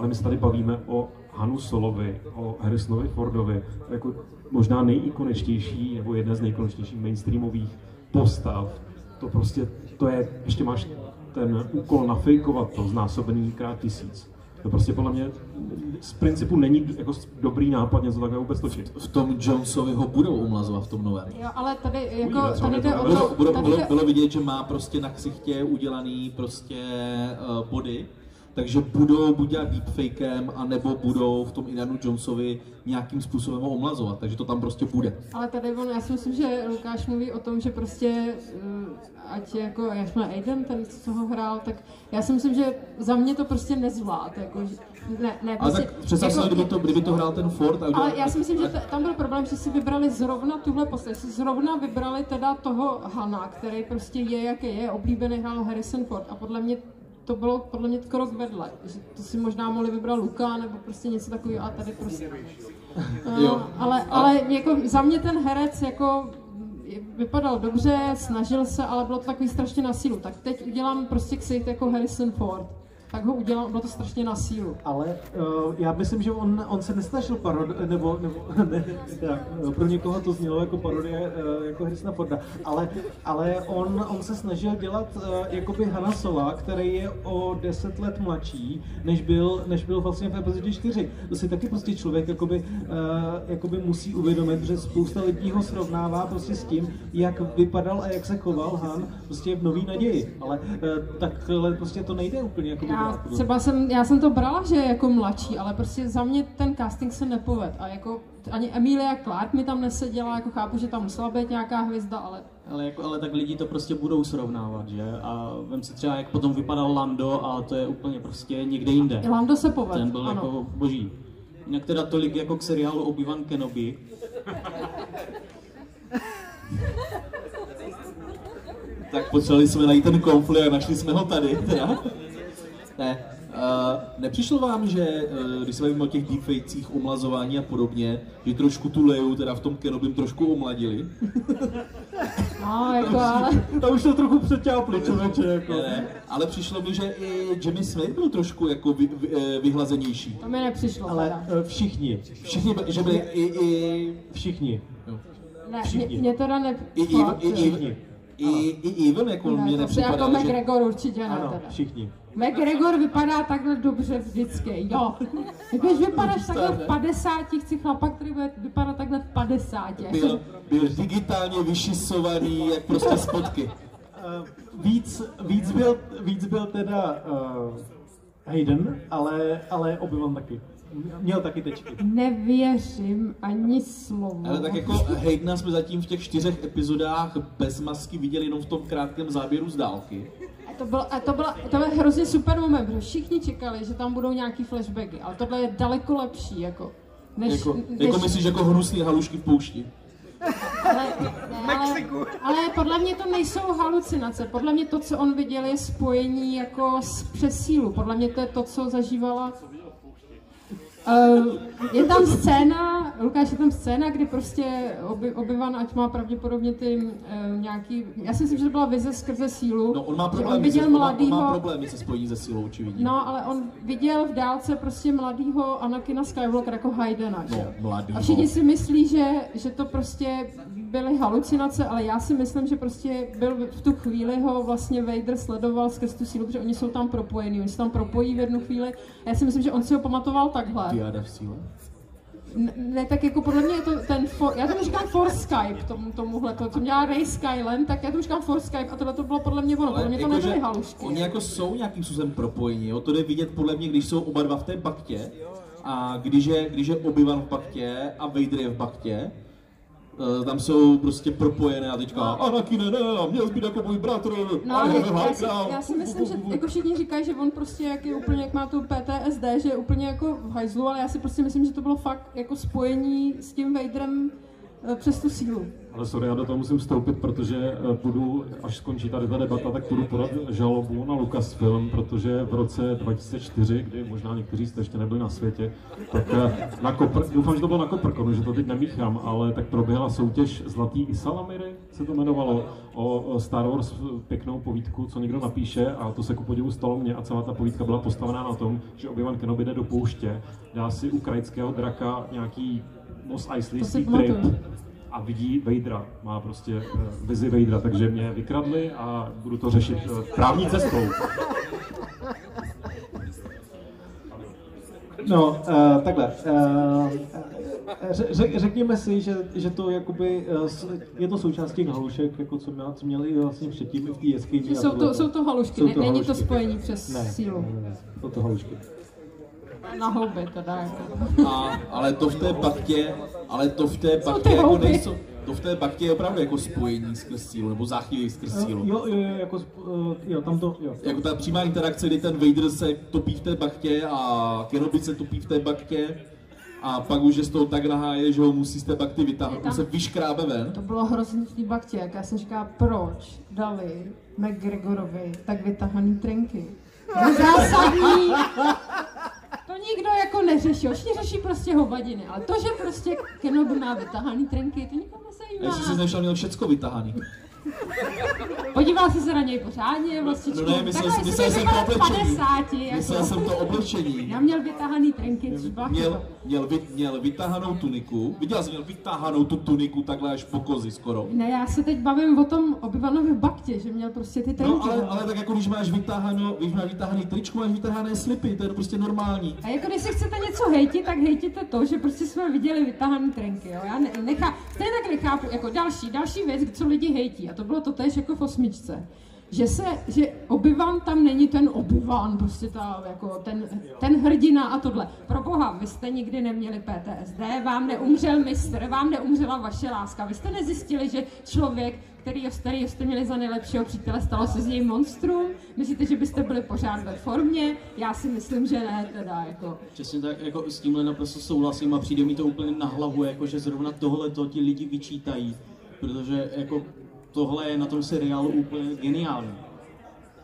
ale my se tady bavíme o Hanu Solovi, o Harrisonovi Fordovi, jako možná nejikoničtější nebo jedna z nejikoničtějších mainstreamových postav. To prostě, to je, ještě máš ten úkol nafejkovat to znásobený krát tisíc. To prostě podle mě z principu není jako dobrý nápad něco takové vůbec točit. V tom Jonesovi ho budou umlazovat v tom novém. Jo, ale tady, jako, Uvidíme, tady jde to o Bylo, to, bylo, bylo, jde, bylo vidět, že má prostě na ksichtě udělaný prostě uh, body, takže budou buď dělat deepfakem, anebo budou v tom Indianu Jonesovi nějakým způsobem ho omlazovat, takže to tam prostě bude. ale tady on, já si myslím, že Lukáš mluví o tom, že prostě, eh, ať jako, jak jsme Aiden, ten, co ho hrál, tak já si myslím, že za mě to prostě nezvlád, jako, ne, ne, Ale prostě, tak představ jako- kdyby to, kdyby to hrál ten Ford a udělal, Ale já si myslím, že t- tam byl problém, že si vybrali zrovna tuhle postať. Si zrovna vybrali teda toho Hana, který prostě je, jaký je, oblíbený hrál Harrison Ford. A podle mě to bylo podle mě krok vedle. Že to si možná mohli vybrat Luka nebo prostě něco takového a tady prostě. Uh, Jo. ale, ale jako za mě ten herec jako vypadal dobře, snažil se, ale bylo to takový strašně na sílu. Tak teď udělám prostě ksicht jako Harrison Ford. Tak ho udělám, bylo to strašně na sílu. Ale uh, já myslím, že on, on se nesnažil parod, nebo, nebo ne, tak, eh, pro někoho to znělo jako parodie uh, jako Harrisona Forda, ale, ale on, on se snažil dělat uh, jakoby Hanna Sola, který je o 10 let mladší, než byl, než byl vlastně v epizodě 4. To si taky prostě člověk jakoby, uh, jakoby musí uvědomit, že spousta lidí ho srovnává prostě s tím, jak vypadal a jak se choval Han prostě v Nový naději. Ale uh, takhle prostě to nejde úplně jakoby Já třeba jsem, já jsem to brala, že je jako mladší, ale prostě za mě ten casting se nepoved a jako ani Emilia Clark mi tam neseděla, jako chápu, že tam musela být nějaká hvězda, ale Ale, jako, ale tak lidi to prostě budou srovnávat, že? A vem si třeba, jak potom vypadal Lando a to je úplně prostě někde jinde. Lando se poved, Ten byl ano. jako boží. Jinak teda tolik jako k seriálu Obi-Wan Kenobi. tak potřebovali jsme najít ten konflikt a našli jsme ho tady, teda. Ne, uh, nepřišlo vám, že uh, když se bavíme o těch deepfakecích, omlazování a podobně, že trošku tu Leju teda v tom Kenobim trošku omladili? No, jako, ale To už to trochu přeťápli, člověče, jako. Ne, ale přišlo mi, že i Jimmy Smith byl trošku jako vy, vy, eh, vyhlazenější. to mi nepřišlo Ale teda. eh, všichni, Všichni, že byli i, i, všichni. Ne, mě, všichni. mě teda ne... i, i, i, i, Všichni. I, i Even jako ne, mě to si jako že... McGregor určitě ne Ano, teda. všichni. McGregor vypadá takhle dobře vždycky, jo. Když vypadáš takhle v 50, chci chlapa, který bude vypadat takhle v 50. Byl, byl digitálně vyšisovaný, jak prostě spotky. Uh, Uh, víc, víc, byl, víc byl teda uh, Hayden, ale, ale Obi-Wan taky. Měl taky tečky. Nevěřím ani slovo. Ale tak jako Haydena jsme zatím v těch čtyřech epizodách bez masky viděli jenom v tom krátkém záběru z dálky. A to byl, a to, byla, to byl hrozně super moment, protože všichni čekali, že tam budou nějaký flashbacky, ale tohle je daleko lepší, jako, než, Jako, než, jako myslíš jako hnusný halušky v poušti. ale, ne, ale, ale podle mě to nejsou halucinace, podle mě to, co on viděl, je spojení jako s přesílu, podle mě to je to, co zažívala je tam scéna, Lukáš, je tam scéna, kdy prostě oby, obyvan, ať má pravděpodobně ty uh, nějaký, já si myslím, že to byla vize skrze sílu. No on má problémy, on viděl se, on má, on mladýho, má problémy se spojení se silou, očividně. no ale on viděl v dálce prostě mladýho Anakina Skywalker jako Haydena? No, mladýho. A všichni si myslí, že, že to prostě byly halucinace, ale já si myslím, že prostě byl v tu chvíli ho vlastně Vader sledoval skrz tu sílu, protože oni jsou tam propojení, oni se tam propojí v jednu chvíli. A já si myslím, že on si ho pamatoval takhle. Diada v síle? Ne, ne, tak jako podle mě je to ten, for, já tomu říkám for Skype, tomu, tomuhle, to, co měla Ray Skyland, tak já tomu říkám for Skype a tohle to bylo podle mě ono, podle mě to jako, nebyly halušky. Oni jako jsou nějakým způsobem propojení, jo? to jde vidět podle mě, když jsou oba dva v té baktě a když je, když je Obi-Wan v baktě a Vader je v baktě, tam jsou prostě propojené a teďka No. Anakine ne, a měl být jako můj bratr, No, ale já si, ground." já si myslím, že jako všichni říkají, že on prostě jak je úplně, jak má tu PTSD, že je úplně jako v hajzlu, ale já si prostě myslím, že to bylo fakt jako spojení s tím Vaderem eh, přes tu sílu. Ale sorry, já do toho musím vstoupit, protože eh, budu, až skončí tady ta debata, tak budu podat žalobu na Lucasfilm, protože v roce 2004, kdy možná někteří jste ještě nebyli na světě, tak eh, na Kopr, doufám, že to bylo na Koprkonu, že to teď nemíchám, ale tak proběhla soutěž Zlatý i Salamiry, se to jmenovalo, o Star Wars eh, pěknou povídku, co někdo napíše a to se ku podivu stalo mně a celá ta povídka byla postavená na tom, že Obi-Wan Kenobi jde do pouště, dá si u krajského draka nějaký Mos Eisley To trip pamatuju. a vidí Vadera, má prostě uh, vizi Vadera, takže mě vykradli a budu to řešit uh, právní cestou. No, uh, takhle. Uh, řek, řekněme si, že, že to jakoby, uh, je to součást těch halušek, jako co, měla, co měli vlastně předtím i v té jeskyni. Jsou to, jsou to halušky, Jsou ne, to není to halušky. spojení přes Ne, sílu. ne, ne, ne, jsou to halušky. Na houby teda jako. A, ale to v té baktě, ale to v té baktě jako houby. nejsou, to v té baktě je opravdu jako spojení skrz sílu, nebo záchvěv skrz sílu. jo, jo, jo, jako, uh, jo, tam to, jo. Jako ta přímá interakce, kdy ten Vader se topí v té baktě a Kenobi se topí v té baktě a pak už je z toho tak naháje, že ho musí z té bakty vytáhnout, on se vyškrábe ven. To bylo hrozný v té baktě, jak já jsem říkala, proč dali McGregorovi tak vytahaný trenky. To je zásadní. Neřeší, všichni řeší prostě hovadiny, ale to, že prostě Kenobi má vytahaný trenky, to nikomu A jestli jsi nezajímá. nešel, měl všecko vytahaný. Podíval jsi se na něj pořádně, vlastně No ne, myslel, Takhle, jsem, myslel jsem to řekla oblečení. 50, jako. Myslel jsem to oblečení. Já měl vytahaný trenky třeba. Měl, měl, vy, měl vytahanou tuniku, viděl jsi, měl vytahanou tu tuniku takhle až po kozy skoro. Ne, já se teď bavím o tom obyvanovi v baktě, že měl prostě ty trenky. No ale, ale tak jako když máš vytáhano, když máš vytáhaný tričku, máš vytáhané slipy, to je prostě normální. A jako když si chcete něco hejtit, tak hejtěte to, že prostě jsme viděli vytahané trenky, jo. Já ne, nechá, stejně tak nechápu, jako další, další věc, co lidi hejtí, a to bylo to tež jako v osmičce. Že se, že obyvan tam není ten obyvan, prostě ta, jako ten, ten hrdina a tohle. Pro boha, vy jste nikdy neměli PTSD, vám neumřel mistr, vám neumřela vaše láska. Vy jste nezjistili, že člověk, který, který jste měli za nejlepšího přítele, stalo se z něj monstrum? Myslíte, že byste byli pořád ve formě? Já si myslím, že ne, teda jako. Přesně tak, jako s tímhle naprosto souhlasím a přijde mi to úplně na hlavu, jako že zrovna tohle to ti lidi vyčítají, protože jako tohle je na tom seriálu úplně geniální.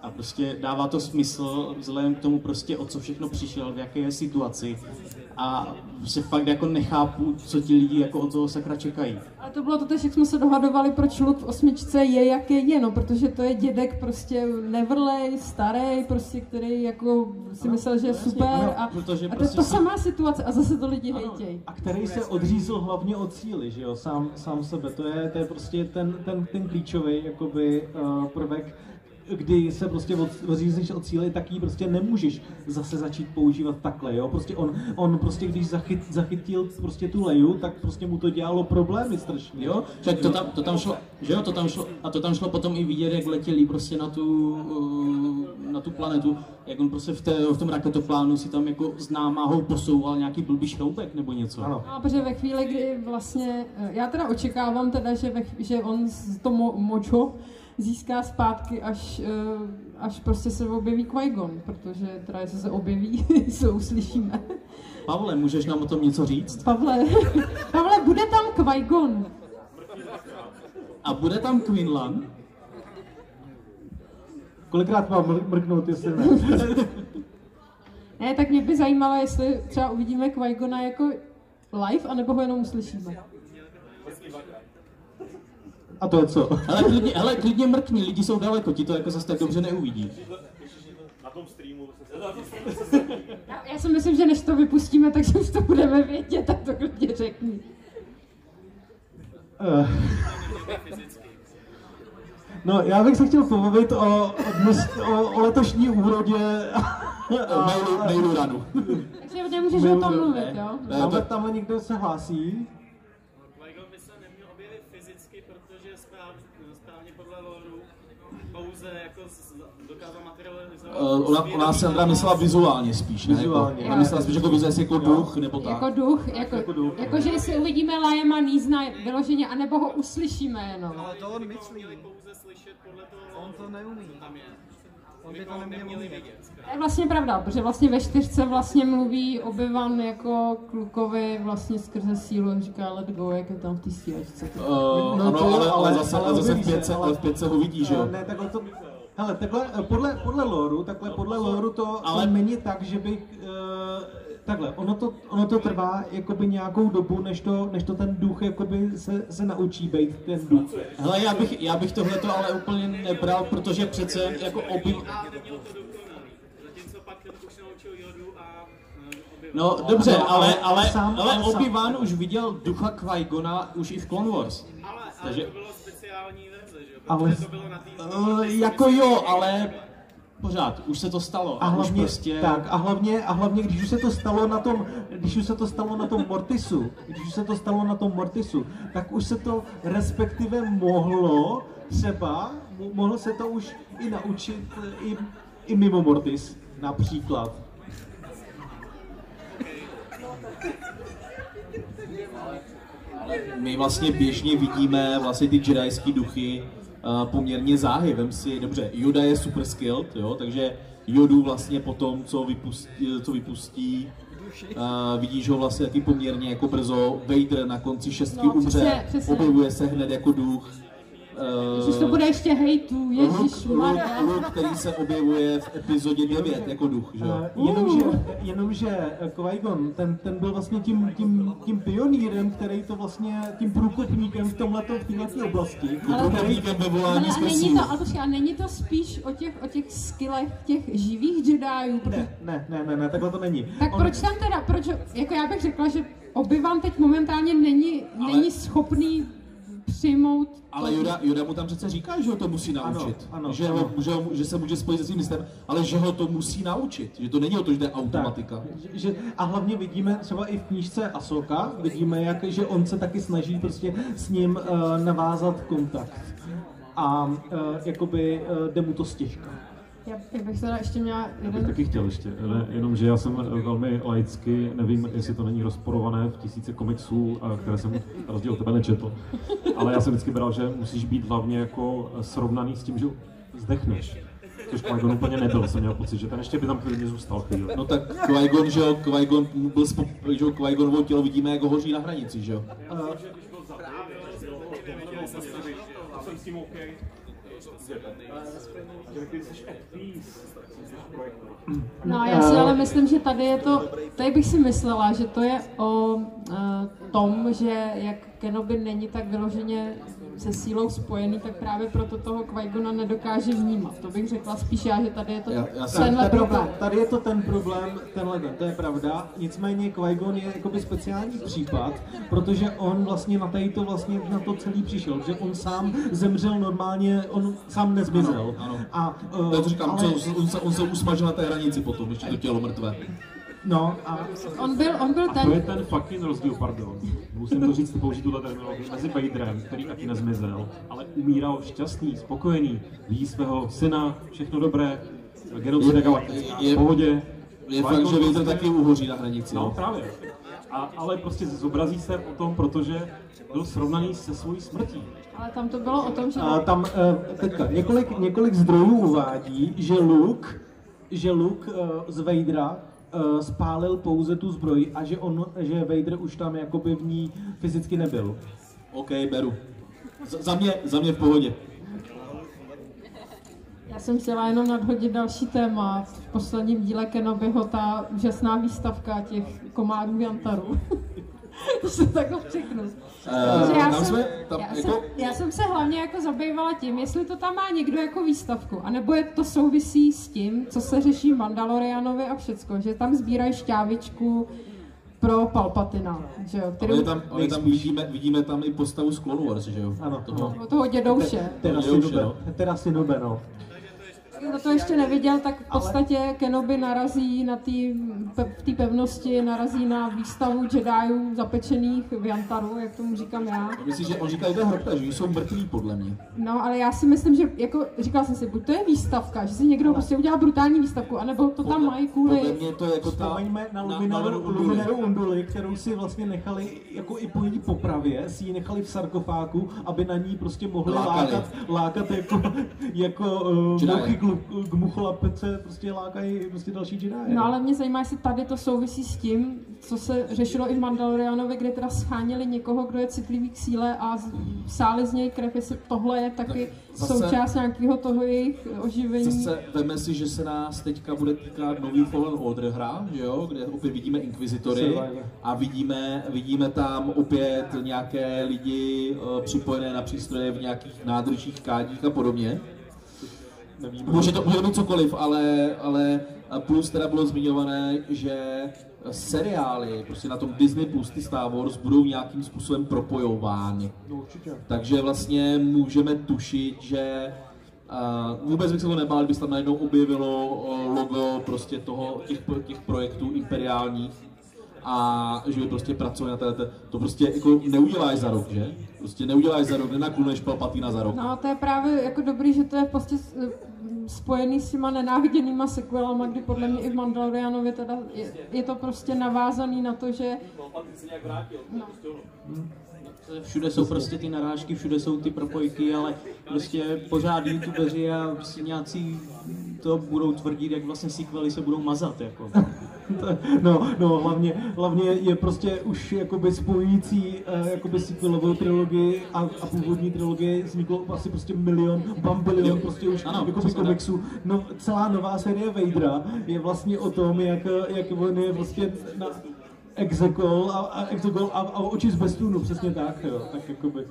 A prostě dává to smysl vzhledem k tomu prostě, o co všechno přišel, v jaké je situaci. A prostě fakt jako nechápu, co ti lidi jako od toho sakra čekají. A to bylo to tež, jak jsme se dohadovali, proč Luke v osmičce je, jak je, je, no, protože to je dědek prostě nevrlej, starý, prostě, který jako si myslel, že je super ano, a, protože a to je prostě to si- samá situace a zase to lidi hejtějí. A který se odřízl hlavně od síly, že jo, sám, sám sebe. To je, to je prostě ten, ten, ten klíčový jakoby, uh, prvek. Kdy se prostě od, odřízneš od cíle, tak ji prostě nemůžeš zase začít používat takhle, jo. Prostě on, on prostě když zachyt, zachytil prostě tu leju, tak prostě mu to dělalo problémy strašně. Jo, tak to tam, to tam šlo, že jo, to tam šlo, a to tam šlo potom i vidět, jak letěli prostě na tu, uh, na tu planetu, jak on prostě v, té, v tom raketoplánu si tam jako s námahou posouval nějaký blbý šroubek nebo něco. Ano. No, protože ve chvíli, kdy vlastně, eh, já teda očekávám teda, že, ve, že on z to mo, močo získá zpátky, až, eh, až prostě se objeví Qui-Gon, protože teda jestli se objeví, se uslyšíme. Pavle, můžeš nám o tom něco říct? Pavle, Pavle, bude tam Qui-Gon? A bude tam Quinlan? Kolikrát mám mr- mrknout, jestli ne. Ne, tak mě by zajímalo, jestli třeba uvidíme Qui-Gona jako live, anebo ho jenom uslyšíme. A to je co? Hele, klidně, hele, klidně mrkni, lidi jsou daleko, ti to jako zase tak dobře neuvidí. Já, já si myslím, že než to vypustíme, tak už to budeme vědět, tak to klidně řekni. Eh. No, já bych se chtěl pobavit o, o, o, letošní úrodě. Mailu, mailu ranu. Takže nemůžeš o tom mluvit, jo? Ne, Tamhle, tamhle někdo se hlásí. Qui-Gon by se neměl objevit fyzicky, protože správ, správně podle loru pouze jako z, dokázal materializovat. Uh, ona, ona Sandra myslela vizuálně spíš, ne? Vizuálně. Jako, ona myslela spíš jako vizuálně jako duch, nebo tak. Jako duch, jako, Jako duch. jako že jestli uvidíme Lajema Nízna vyloženě, anebo ho uslyšíme jenom. Ale to on myslí. Měli pouze slyšet podle toho, On to neumí. co tam je. On by to neměl. To je vlastně pravda, protože vlastně ve čtyřce vlastně mluví Obi-Wan jako klukovi vlastně skrze sílu, on říká let go, jak je tam v té stíhačce. Uh, No, ano, ale, ale, ale- zase, ale zase v se, pětce, ale- v pětce ho vidí, že jo? Eh, Ne, takhle to... Hele, takhle, eh, podle, podle loru, takhle podle loru to, Ale- to není tak, že bych... Uh, takhle, ono to, ono to trvá jakoby nějakou dobu, než to, než to ten duch jakoby se, se naučí být ten duch. Hele, já bych, já bych tohleto ale úplně nebral, protože přece jako obi... Neměl to dokonalý. Zatímco pak ten už naučil Jodu a obi No dobře, No, ale, ale ale, sám- Obi-Wan už viděl ducha Qui-Gona už i v Clone Wars. Ale, ale Takže- to bylo speciální verze, že jo? Ale-. Uh, jako jo, ale pořád, už se to stalo. A A, už hlavně, prostě... tak, a hlavně, a hlavně, když už se to stalo na tom, když už se to stalo na tom Mortisu, když už se to stalo na tom Mortisu, tak už se to respektive mohlo třeba, mo- mohlo se to už i naučit eh, i, i mimo Mortis, například. My vlastně běžně vidíme vlastně ty jedajský duchy poměrně záhy. Vem si, dobře, Yoda je super skilled, jo, takže Jodu vlastně potom, co vypustí, co vypustí uh, vidíš ho vlastně taky poměrně jako brzo. Vader na konci šestky No, umře, přesně, přesně. objevuje se hned jako duch. Uh, Už to bude ještě hejtů, ježiš Luke, Luke, Luke, který se objevuje v epizodě 9 jako duch, že jo? Uh, jenomže, jenomže eh, Qui-Gon, ten, ten byl vlastně tím, tím, tím pionýrem, který to vlastně, tím průkopníkem v tomhleto, v této oblasti. Průkopníkem ve volání Ale není to, ale počkej, a není to spíš o těch, o těch skillech těch živých Jediů? Ne, ne, ne, ne, ne, takhle to není. Tak On- proč tam teda, proč, jako já bych řekla, že Obi-Wan teď momentálně není, Ale- není schopný přijmout Ale Yoda, Yoda mu tam přece říká, že ho to musí naučit. ano, že, ano. Ho, že, ho, že se může spojit se svým mistrem, ale že ho to musí naučit. Že to není o to, že to je automatika. Že, že, a hlavně vidíme třeba i v knížce Asoka, vidíme, jak, že on se taky snaží prostě s ním uh, navázat kontakt. A uh, jakoby uh, jde mu to stěžka. Já, já bych teda ještě měla Já bych jeden... taky chtěl ještě, ne, jenom že já jsem velmi laicky, nevím, jestli to není rozporované v tisíce komiksů, a které jsem na rozdíl od tebe nečetl, ale já jsem vždycky bral, že musíš být hlavně jako srovnaný s tím, že zdechneš. Což Qui-Gon úplně nebyl, jsem měl pocit, že ten ještě by tam klidně zůstal chvíli. No tak Qui-Gon, že jo, Qui-Gon byl spop, že jo, Qui-Gonovo tělo vidíme, jak ho hoří na hranici, že jo. No já si ale myslím, že tady je to, tady bych si myslela, že to je o uh, tom, že jak Kenobi není tak vyloženě se sílou spojený, tak právě proto toho qui nedokáže vnímat. To bych řekla spíš já, že tady je to Já- já jsem- tenhle tady, je problém. to, tady je to ten problém, tenhle ten, to je pravda. Nicméně qui je jakoby speciální případ, protože on vlastně na tady to vlastně na to celý přišel, že on sám zemřel normálně, on sám nezmizel. Ano, ano. A, uh, Já to říkám, ale, co, on, se, on se usmažil na té hranici potom, ještě to tělo mrtvé. No, a On byl, on byl A to je ten, ten fucking rozdíl, pardon. Musím to říct, použít tuhle terminologii mezi Vaderem, který taky nezmizel, ale umíral šťastný, spokojený, ví svého syna, všechno dobré, genocida galaktická, je- v pohodě. Je fakt, že Vader taky uhoří na hranici. No No. právě. A, ale prostě zobrazí se o tom, protože byl srovnaný se svojí smrtí. ale tam to bylo o tom, že A tam uh, teďka několik, několik zdrojů uvádí, že Luke, že Luke uh, z Vadera uh, spálil pouze tu zbroj a že on, že Vader už tam jakoby v ní fyzicky nebyl. OK, beru. Z- za mě, za mě v pohodě. Já jsem chtěla jenom nadhodit další téma. V posledním díle Kenobiho ta úžasná výstavka těch komárů Jantarů. To takhle řeknu. Eh, Že já, tam jsem, jsme, tam, já, jako, jsem, já jsem se hlavně jako zabývala tím, jestli to tam má někdo jako výstavku, anebo je to souvisí s tím, co se řeší v Mandalorianovi a všecko, že tam sbírají šťávičku pro Palpatina, že jo, který ale tam, ale tam vidíme, vidíme tam i postavu z Clone Wars, že jo? Ano, Toho, toho dědouše. teda si nube, no. Kdo to ještě neviděl, tak v podstatě Kenobi narazí na tý, pe, v té pevnosti, narazí na výstavu Jediů zapečených v Jantaru, jak tomu říkám já. Myslím, že on říkal, že to je hrobka, že jsou mrtví podle mě. No, ale já si myslím, že jako říkal jsem si, buď to je výstavka, že si někdo prostě udělá brutální výstavku, anebo to tam mají Podle kvůli... mě to je jako ta... Vzpomeňme na na Luminaru, Unduli. Luminaru Unduli, kterou si vlastně nechali, jako i po její popravě, si ji nechali v sarkofágu, aby na ní prostě mohli lákat, lákat jako, jako uh, K, mucholapece, prostě lákají prostě další Jedi. No ale mě zajímá, jestli tady to souvisí s tím, co se řešilo i v Mandalorianovi, kde teda scháněli někoho, kdo je citlivý k síle a sáli z něj krev, jestli tohle je taky zase- součást nějakého toho jejich oživení. Zase veme si, že se nás teďka bude týkat nový Fallen Order hra, že jo, kde opět vidíme Inquisitory a vidíme, vidíme tam opět nějaké lidi uh, připojené na přístroje v nějakých nádržích, kádích a podobně. Nevíme. Může to, může to být cokoliv, ale, ale plus teda bylo zmiňované, že seriály prostě na tom Disney Plus, ty Star Wars, budou nějakým způsobem propojovány. No určitě. Takže vlastně můžeme tušit, že uh, vůbec bych se to nebál, kdyby se tam najednou objevilo uh, logo prostě toho, těch, těch projektů imperiálních a že by prostě pracovali na této, to prostě jako neuděláš za rok, že? Prostě neuděláš za rok, nenakluneš Palpatina za rok. No, to je právě jako dobrý, že to je prostě s- spojený s těma nenáviděnýma sequelama, kdy podle mě i v Mandalorianovi teda je, je to prostě navázaný na to, že no, Všude jsou prostě ty narážky, všude jsou ty propojky, ale prostě pořád youtubeři a prostě nějací to budou tvrdit, jak vlastně sequely se budou mazat, jako. No, no, hlavně, hlavně je prostě už jakoby spojující uh, jakoby sequelovou trilogii a, a původní trilogii vzniklo asi prostě milion, bambilion prostě už Ano, jakoby přesně komiksů. No, celá nová série Vadera je vlastně o tom, jak, jak on je prostě na Exegol a, a, Exegol a, a oči z bestunu, přesně tak, jo, tak jakoby.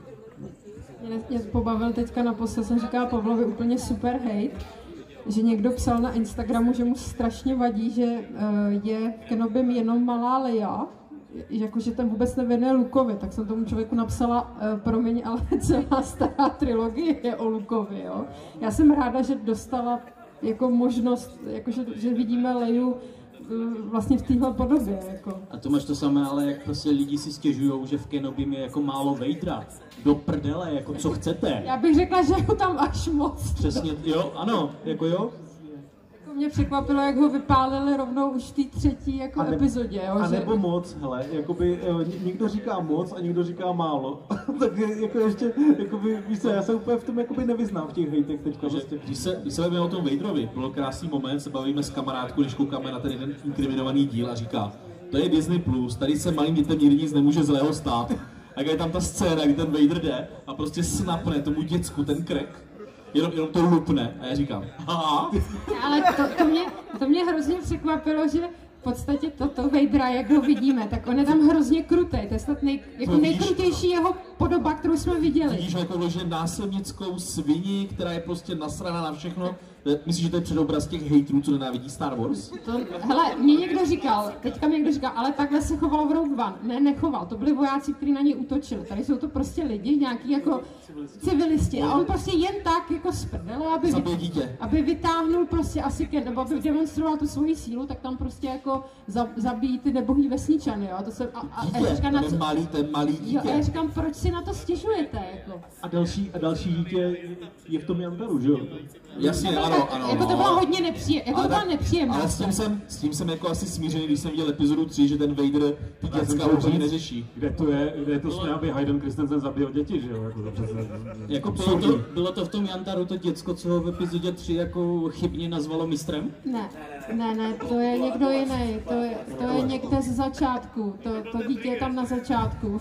mě, mě pobavil teďka naposled, jsem říkala Pavlovi úplně super hate, že někdo psal na Instagramu, že mu strašně vadí, že uh, je Kenobim jenom malá Leia, jakože ten vůbec nevěnuje Lukovi, tak jsem tomu člověku napsala, uh, promiň, ale celá stará trilogie je o Lukovi, jo. Já jsem ráda, že dostala jako možnost, jakože, že vidíme Leju vlastně v téhle podobě, jako. A to máš to samé, ale jak prostě lidi si stěžují, že v Kenobim je jako málo Vadera. Do prdele, jako co chcete. Já bych řekla, že ho tam až moc. Přesně, jo, ano, jako jo. Mě překvapilo, jak ho vypálili rovnou už v té třetí jako A ne- epizodě, jo, A že... nebo moc, hele, jakoby eh, ně- někdo říká moc a někdo říká málo. tak jako ještě, jakoby, víš co, já se úplně v tom jakoby nevyznám v těch hejtech teďka Že, prostě. když, se, když se bavíme o tom Vaderovi, byl krásný moment, se bavíme s kamarádkou, když koukáme na ten jeden inkriminovaný díl a říká, to je Disney+, Plus, tady se malým dětem nikdy nic nemůže zlého stát. A je tam ta scéna, kdy ten Vader jde a prostě snapne tomu děcku ten krek, jenom, jenom to lupne a já říkám, aha, Ale to, to, mě, to mě hrozně překvapilo, že podstatě toto Vadera, jak ho vidíme, tak on je tam hrozně krutý. To je snad nej, jako víš. nejkrutější jeho podoba, kterou jsme viděli. Vidíš jako vložen násilnickou svini, která je prostě nasraná na všechno. Eh, Myslíš, že to je předobraz těch hejtrů, co nenávidí Star Wars? To, hele, mě někdo říkal, teďka mi někdo říkal, ale takhle se choval v Rogue One. Ne, nechoval, to byli vojáci, kteří na něj útočili. Tady jsou to prostě lidi, nějaký jako civilisti. A on prostě jen tak jako z prdele, aby, dítě. aby vytáhnul prostě asi ke, nebo aby demonstroval tu svoji sílu, tak tam prostě jako za, zabíjí ty nebohý vesničany, jo. To jsem, a, a, a já Dítě, říkám, na co, malý, ten malý jo, a já dítě. říkám, proč si na to stěžujete, jako. A další, a další dítě je v tom Jantaru, že jo? Jasně, ano, ano. jako to no. bylo hodně nepříjemné, jako to byla tak- nepříjemná. Ale s tím, jsem, s tím jsem jako asi smířený, když jsem viděl epizodu 3, že ten Vader ty děcka chtěl úplně neřeší. Kde to je, kde je to směl, aby Hayden Christensen zabil děti, že jo? Jako to přece, Jako bylo to, bylo to v tom Jantaru to děcko, co ho v epizodě 3 jako chybně nazvalo mistrem? Ne, ne, ne, to je někdo jiný, to je, to je někde ze začátku, to, to dítě je tam na začátku.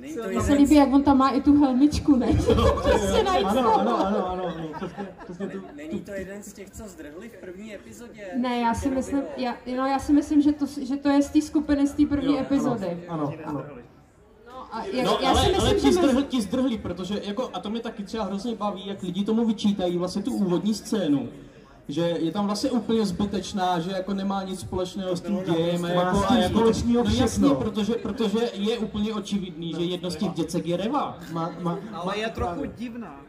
Mně se líbí, jak on tam má i tu helmičku, ne? prostě najít Ano, ano, ano, ano, Není to jeden z těch, co zdrhli v první epizodě? Ne, já si myslím, já, no, já si myslím, že to, že to je z té skupiny, z té první Jo, epizody. ano, ano. No, a jak, No, já ale, si ale myslím, ti, že mezi, zdrhli, ti zdrhli, protože jako, a to mě taky třeba hrozně baví, jak lidi tomu vyčítají vlastně tu úvodní scénu. Že je tam vlastně úplně zbytečná, že jako nemá nic společného s tím dějem. a Má Jako, s a tím jako, společného no jasně, protože, protože je úplně očividný, že jedno z těch děcek je Reva. Má, má, Ale je trochu divná.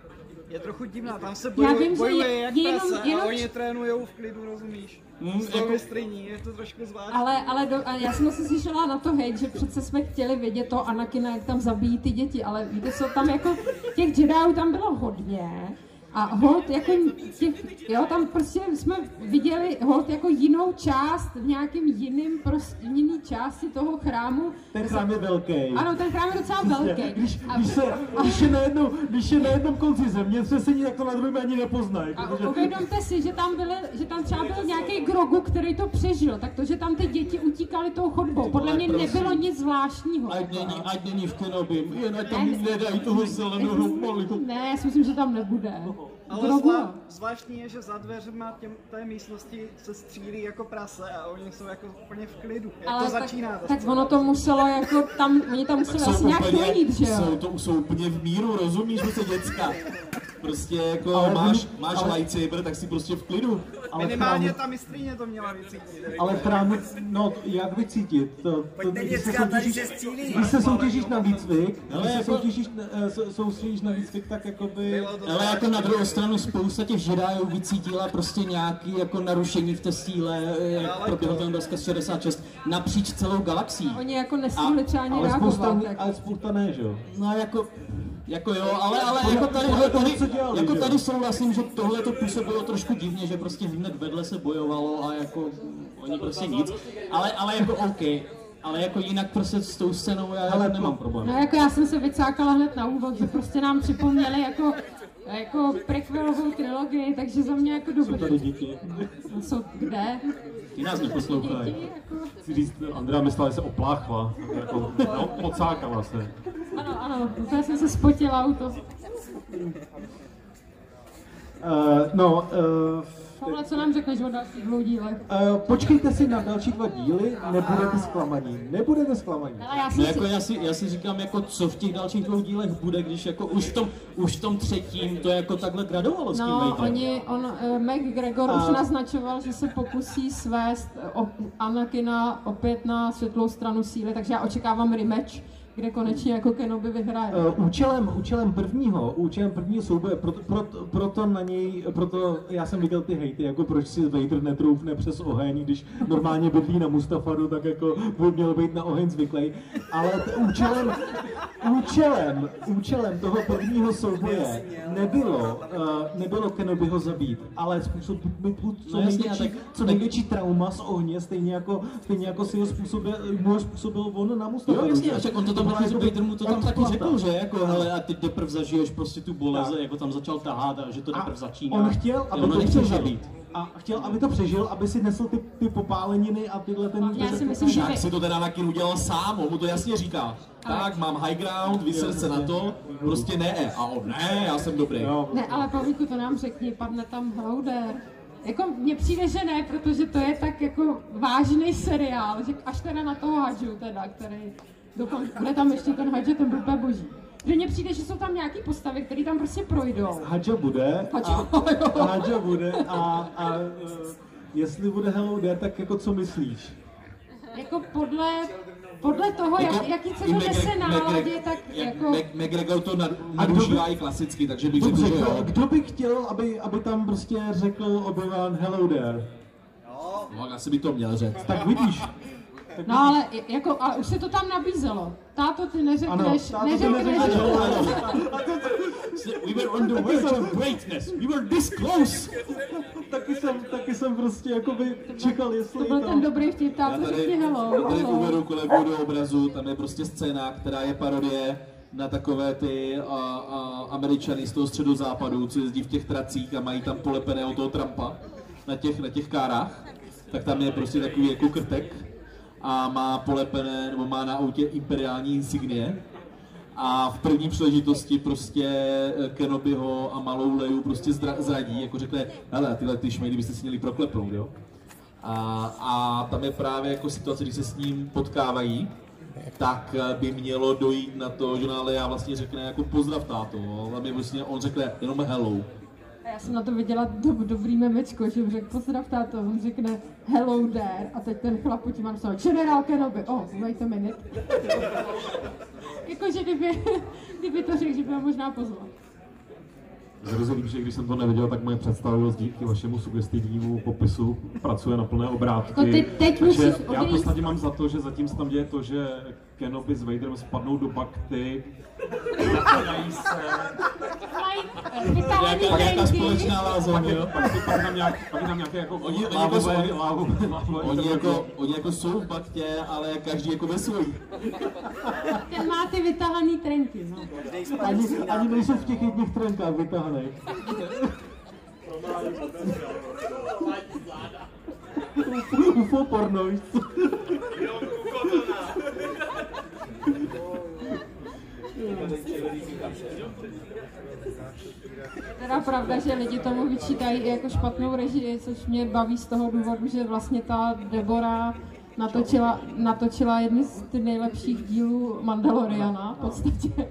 Je trochu divná, tam se Já bojuje, vím, že bojuje je- jak jenom- prase jenom- a oni trénujou v klidu, rozumíš? Mm, jako- mistriní, je to trošku zvláštní. ale, ale do, a já jsem se slyšela na to hejt, že přece jsme chtěli vidět to Anakina, jak tam zabíjí ty děti, ale víte co, tam jako těch Jediů tam bylo hodně. A hold jako těch, jo, tam prostě jsme viděli hold jako jinou část v nějakým jiným, prostě, jiný části toho chrámu. ten chrám je velký. Ano, ten chrám je docela velký. Když, A- když, se, když, je na jednom, když je na jednom konci země třesení, tak to na druhém ani nepoznají. A protože- uvědomte si, že tam, byly, že tam třeba byl nějaký grogu, který to přežil, tak to, že tam ty děti utíkaly tou chodbou, podle mě prosím. nebylo nic zvláštního. Ať není, ať není v Kenobim, jen ať tam ne. nedají toho zeleného malého. Ne, já si myslím, že tam nebude. Ale zvlá, zvláštní je, že za dveřma těm, té místnosti se střílí jako prase a oni jsou jako úplně v klidu. Jak Ale to tak, začíná? ta tak scéna? ono to muselo jako tam, oni tam museli asi nějak dojít, že jsou, jo? to, jsou úplně v míru, rozumíš, že to děcka. Prostě jako Ale máš, vy- máš ale- lightsaber, tak si prostě v klidu. ale Minimálně chrám, ta mistrině to měla vycítit. ale chrám, no jak vycítit? To, to, když se děcka, soutěžíš- se střílí. Když se soutěžíš na výcvik, když se jako- soutěžíš, eh, sou- soustředíš na výcvik, tak jakoby... Ale jako na druhou stranu spousta těch Jediů vycítila prostě nějaký jako narušení v té síle, jak proběhl ten rozkaz 66, napříč celou galaxií. Oni jako nestihli třeba ani Ale spousta, reagovat. Tak. ale spousta ne, že jo? No jako, jako jo, ale, ale jako tady, toho, tady, co dělali, jako tady souhlasím, že tohle to působilo trošku divně, že prostě hned vedle se bojovalo a jako oni prostě nic, ale, ale jako OK. Ale jako jinak prostě s tou scénou já Ale jako nemám to- problém. No jako já jsem se vycákala hned na úvod, že prostě nám připomněli jako jako prequelovou trilogii, takže za mě jako Jsou dobrý. tady děti. No, jsou kde? Ty nás neposlouchají. Jako... chci říct, Andrea myslela, že se opláchla, jako, no, pocákala se. Ano, ano, úplně jsem se spotila u toho. Uh, no, uh, Pavle, co nám řekneš o dalších dvou dílech? uh, počkejte si na další dva díly, nebudete zklamaní. Nebudete zklamaní. Ale já No jsem jako si... já si, já si říkám, jako co v těch dalších dvou dílech bude, když jako už v tom, už v tom třetím to jako takhle gradovalo s tím No, oni, on, uh, McGregor A- už naznačoval, že se pokusí svést eh, o, Anakina opět na světlou stranu síly, takže já očekávám rematch, kde konečně jako Kenobi vyhraje. Uh, účelem, účelem prvního, účelem prvního souboje, proto, proto, proto na něj, proto já jsem viděl ty hejty, jako proč si Vader netroufne přes oheň, když normálně bydlí na Mustafaru, tak jako by měl být na oheň zvyklý. Ale t- účelem, účelem, účelem toho prvního souboje nebylo, uh, nebylo Kenobiho zabít, ale způsobit mu co, No jasně, největší, tak- co největší trauma z ohně, stejně jako, stejně jako si ho způsobil, mu ho způsobil on na Mustafaru. Jo, jasně, a on to tam taky jakoby Vader mu to tam taky řekl, že jako hele, a ty teprv zažiješ prostě tu bolest, Tak. jako tam začal tahat a že to teprv začíná. On chtěl, aby ono to nechtěl přežil. zabít. A chtěl, aby to přežil, aby si nesl ty, ty popáleniny a tyhle ten... Já si myslím, že si to teda Anakin udělal sám, on mu to jasně říká. Tak, mám high ground, vyser se na to, prostě ne. A on, ne, já jsem dobrý. Ne, ale Pavlíku, to nám řekni, padne tam Hlouder. Jako mně přijde, že ne, protože to je tak jako vážný seriál, že až teda na toho Hadžu teda, který doufám, bude tam ještě ten Hadže, ten byl úplně boží. Že mně přijde, že jsou tam nějaký postavy, které tam prostě projdou. Hadža bude Hadža, a, bude a, a uh, jestli bude Hello There, tak jako co myslíš? Jako podle, podle toho, jak, jaký se to nese náladě, tak jako... McGregor to nad- nadužívá i klasicky, takže bych řekl, že kdo, jo. kdo by chtěl, aby, aby tam prostě řekl Obi-Wan Hello There? No, asi by to měl říct. Tak vidíš, No ale jako, a už se to tam nabízelo. Táto, ty ano, neřekneš, ty neřekneš, neřekneš Hello We were on the verge of greatness. We were this close. taky jsem, taky jsem prostě jako by čekal, jestli to byl to... ten dobrý vtip, táto řekni hello, já tady uvedu kolegu do obrazu, tam je prostě scéna, která je parodie na takové ty a, a, američany z toho středozápadu, co jezdí v těch tracích a mají tam polepeného toho Trumpa na těch, na těch kárách. Tak tam je prostě takový jako krtek a má polepené, nebo má na autě imperiální insignie. A v první příležitosti prostě eh, Kenobiho a malou Leju prostě zradí, jako řekne, hele, tyhle ty šmejdy byste si měli proklepnout, jo? A, a tam je právě jako situace, kdy se s ním potkávají, tak eh, by mělo dojít na to, že Leia vlastně řekne jako pozdrav táto, ale mi vlastně on řekne jenom hello. A já jsem na to viděla do, dobrý memečko, že řekl pozdrav táto, on řekne hello there a teď ten chlap pod tím má napsal General Kenobi, oh, wait a minute. Jakože kdyby, kdyby to řekl, že by ho možná pozval. Zrozumím, že když jsem to neviděl, tak moje představivost díky vašemu sugestivnímu popisu pracuje na plné obrátky. Jako ty teď Takže musíš já v podstatě mám za to, že zatím se tam děje to, že Kenobi s Vaderem spadnou do bakty, nají se, eh, společná lázem, jo? pak, pak, tam nějak, pak tam nějaké jako Oni- oni lávové, jako- lávové, lávové Oni jako, oni jako jsou v baktě, ale každý jako ve svojí. Ten má ty vytahaný trenky, no. Ani, ani nejsou v těch jedných trenkách vytahaných. UFO porno, víš co? Teda pravda, že lidi tomu vyčítají i jako špatnou režii, což mě baví z toho důvodu, že vlastně ta Debora natočila, natočila jedny z ty nejlepších dílů Mandaloriana v podstatě.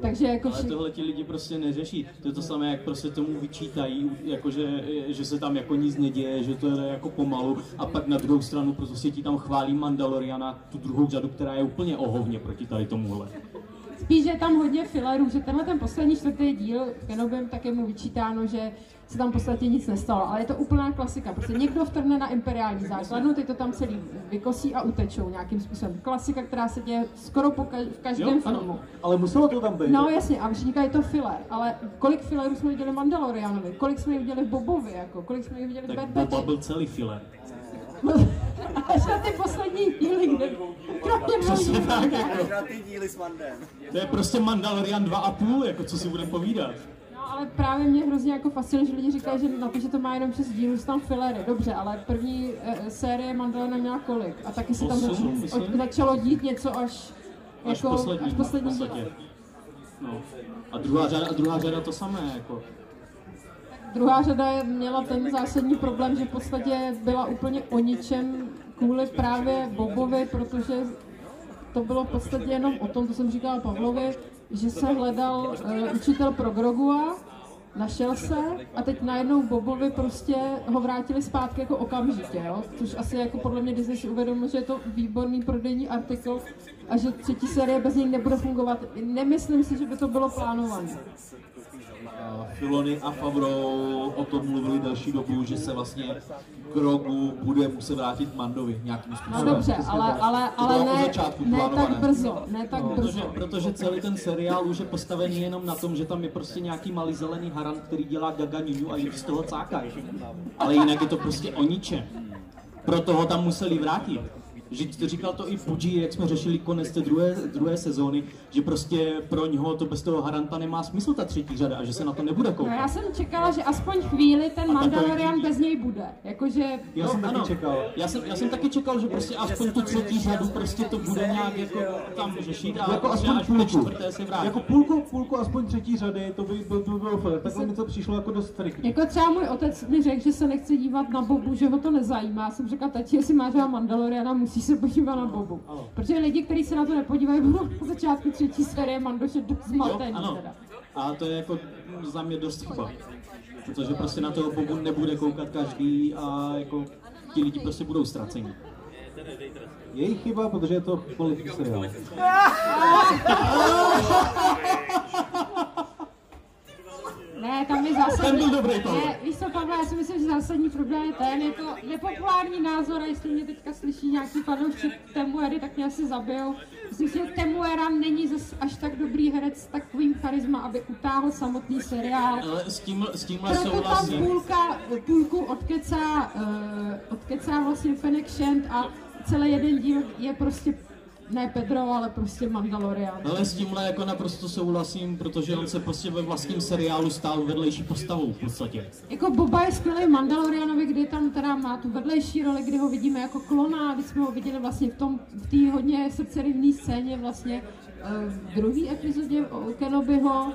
Takže jako Ale tohle ti lidi prostě neřeší. To je to samé, jak prostě tomu vyčítají, jakože, že se tam jako nic neděje, že to je jako pomalu a pak na druhou stranu prostě ti tam chválí Mandaloriana, tu druhou řadu, která je úplně ohovně proti tady tomuhle. Spíš, že je tam hodně filerů, že tenhle ten poslední čtvrtý díl Kenobim tak je mu vyčítáno, že se tam v podstatě nic nestalo, ale je to úplná klasika. Prostě někdo vtrhne na imperiální základnu, ty to tam celý vykosí a utečou nějakým způsobem. Klasika, která se děje skoro po kaž- v každém Jo, filmu. ano. Ale muselo to tam být. No jasně, a všichni říkají to filler, ale kolik fillerů jsme viděli Mandalorianovi, kolik jsme jich viděli v Bobovi, jako, kolik jsme jich viděli v Tak Bad Boba Batchi. byl celý filer. Až na ty poslední díly, kde kromě Přesně tak, jako. Až na ty díly s Mandem. To je prostě Mandalorian 2,5, jako co si budeme povídat. No, ale právě mě hrozně jako fascinuje, že lidi říkají, že na to, že to má jenom 6 dílů, jsou tam filery. Dobře, ale první e, série Mandaloriana měla kolik? A taky se tam začalo, začalo dít něco až, Až jako, poslední, až poslední v podstatě. No. A druhá řada, a druhá řada to samé, jako. Druhá řada měla ten zásadní problém, že v podstatě byla úplně o ničem kvůli právě Bobovi, protože to bylo v podstatě jenom o tom, to jsem říkala Pavlovi, že se hledal uh, učitel pro Grogua, našel se a teď najednou Bobovi prostě ho vrátili zpátky jako okamžitě, jo? což asi jako podle mě Disney si uvědomil, že je to výborný prodejní artikl a že třetí série bez něj nebude fungovat. Nemyslím si, že by to bylo plánované. Filony a Favreau o tom mluvili další dobu, že se vlastně Grogu bude muset vrátit Mandovi nějakým No způsobem. dobře, ale, ale, To ale ne, začátku ne tak brzo, ne tak Protože, brzo. protože celý ten seriál už je postavený jenom na tom, že tam je prostě nějaký malý zelený harant, který dělá gaganiňu a lidi z toho cákají. Ale jinak je to prostě o ničem. Proto ho tam museli vrátit. Že to říkal to i Puji, jak jsme řešili konec té druhé, druhé sezóny, že prostě pro něho to bez toho Haranta nemá smysl ta třetí řada a že se na to nebude No, koukat. já jsem čekala, že aspoň chvíli ten Mandalorian bez něj bude. Jakože Já jsem taky čekal. Já jsem, já jsem taky čekal, že prostě aspoň tu třetí řadu prostě to bude nějak jako tam řešit a Jako aspoň až půlku. čtvrté se vrátí. Jako půlku, půlku aspoň třetí řady, to by, by, by bylo fér. Takhle mi to přišlo jako dost striktní. Jako třeba můj otec mi řekl, že se nechce dívat na Bobu, že ho to nezajímá. Já jsem řekla, tati, jestli máš Mandaloriana, musí se podívat na Bobu. Protože lidi, kteří se na to nepodívají, budou na začátku třetí série Mandoše dost Jo, zmatený ano. teda. A to je jako za mě dost chyba. Protože prostě na toho Bobu nebude koukat každý a jako ti lidi prostě budou ztraceni. Jejich chyba, protože je to kvalitní seriál. Ne, tam je zásadní. Ten byl dobrý. Ne, víš co, Pavle, já si myslím, že zásadní problém je ten, je to nepopulární názor a jestli mě teďka slyší nějaký fanoušek Temuery, tak mě asi zabijou. Myslím si, že Temuera není zas až tak dobrý herec s takovým charisma, aby utáhl samotný seriál. Ale s, tím, s tímhle Proto tam souhlasím. půlka, půlku odkecá, uh, odkecá vlastně Fennec Shand a celý jeden díl je prostě ne Pedro, ale prostě Mandalorian. Ale s tímhle jako naprosto souhlasím, protože on se prostě ve vlastním seriálu stál vedlejší postavou v podstatě. Jako Boba je skvělý Mandalorianovi, kdy tam teda má tu vedlejší roli, kdy ho vidíme jako klona, kdy jsme ho viděli vlastně v tom, v té hodně srdcerivné scéně vlastně eh, v druhé epizodě o Kenobiho,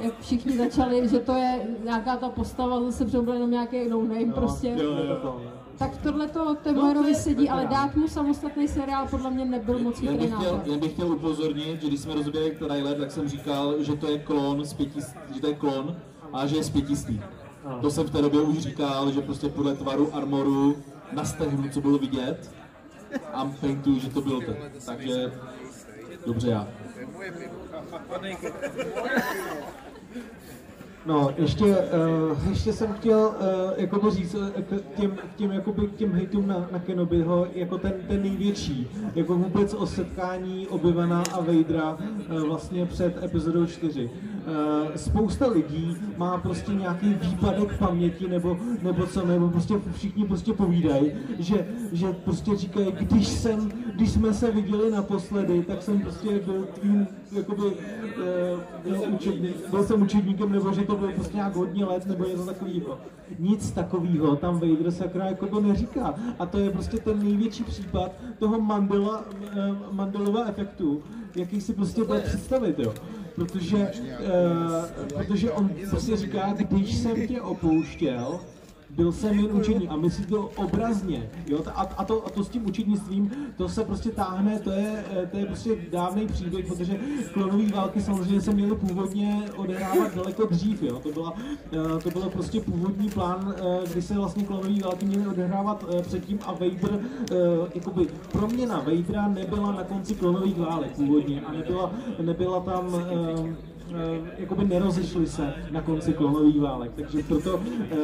jak všichni začali, že to je nějaká ta postava, zase přebyl jenom nějaký no name prostě. Jo, jo. Tak tohle to Temuerovi sedí, ale dát mu samostatný seriál podle mě nebyl moc Jen chytrý bych, chtěl, nápad. jen bych chtěl upozornit, že když jsme rozběhli trailer, tak jsem říkal, že to je klon z pěti, že to je klon a že je zpětistý. To jsem v té době už říkal, že prostě podle tvaru armoru na stehnu, co bylo vidět, a paintu, že to byl ten. Takže dobře já. No, ještě, uh, ještě jsem chtěl uh, jakoby říct uh, k těm, k těm, jakoby, k těm hejtům na, na Kenobiho, jako ten, ten největší, jako vůbec o setkání Obyvana a Vadera uh, vlastně před epizodou 4. Uh, spousta lidí má prostě nějaký výpadek paměti nebo, nebo co, nebo prostě všichni prostě povídají, že, že prostě říkají, když jsem, když jsme se viděli naposledy, tak jsem prostě byl tvým, jakoby, uh, byl, učední, byl jsem učedníkem, nebo že to bylo prostě nějak hodně let, nebo něco takového. Nic takového tam Vader sakra jako to neříká. A to je prostě ten největší případ toho Mandela, eh, Mandelova efektu, jaký si prostě bude představit, jo. Protože, uh, protože on prostě říká, když jsem tě opouštěl, byl jsem jen učení a myslí to obrazně, jo, a, a, to, a to s tím učednictvím, to se prostě táhne, to je, eh, to je prostě dávný příběh, protože klonové války samozřejmě se měly původně odehrávat daleko dřív, jo, to, byla, eh, to byl prostě původní plán, eh, kdy se vlastně klonové války měly odehrávat eh, předtím a Vader, jakoby proměna Vadera nebyla na konci klonových válek původně a nebyla, nebyla tam jakoby nerozešli se na konci klonových válek. Takže proto, eh,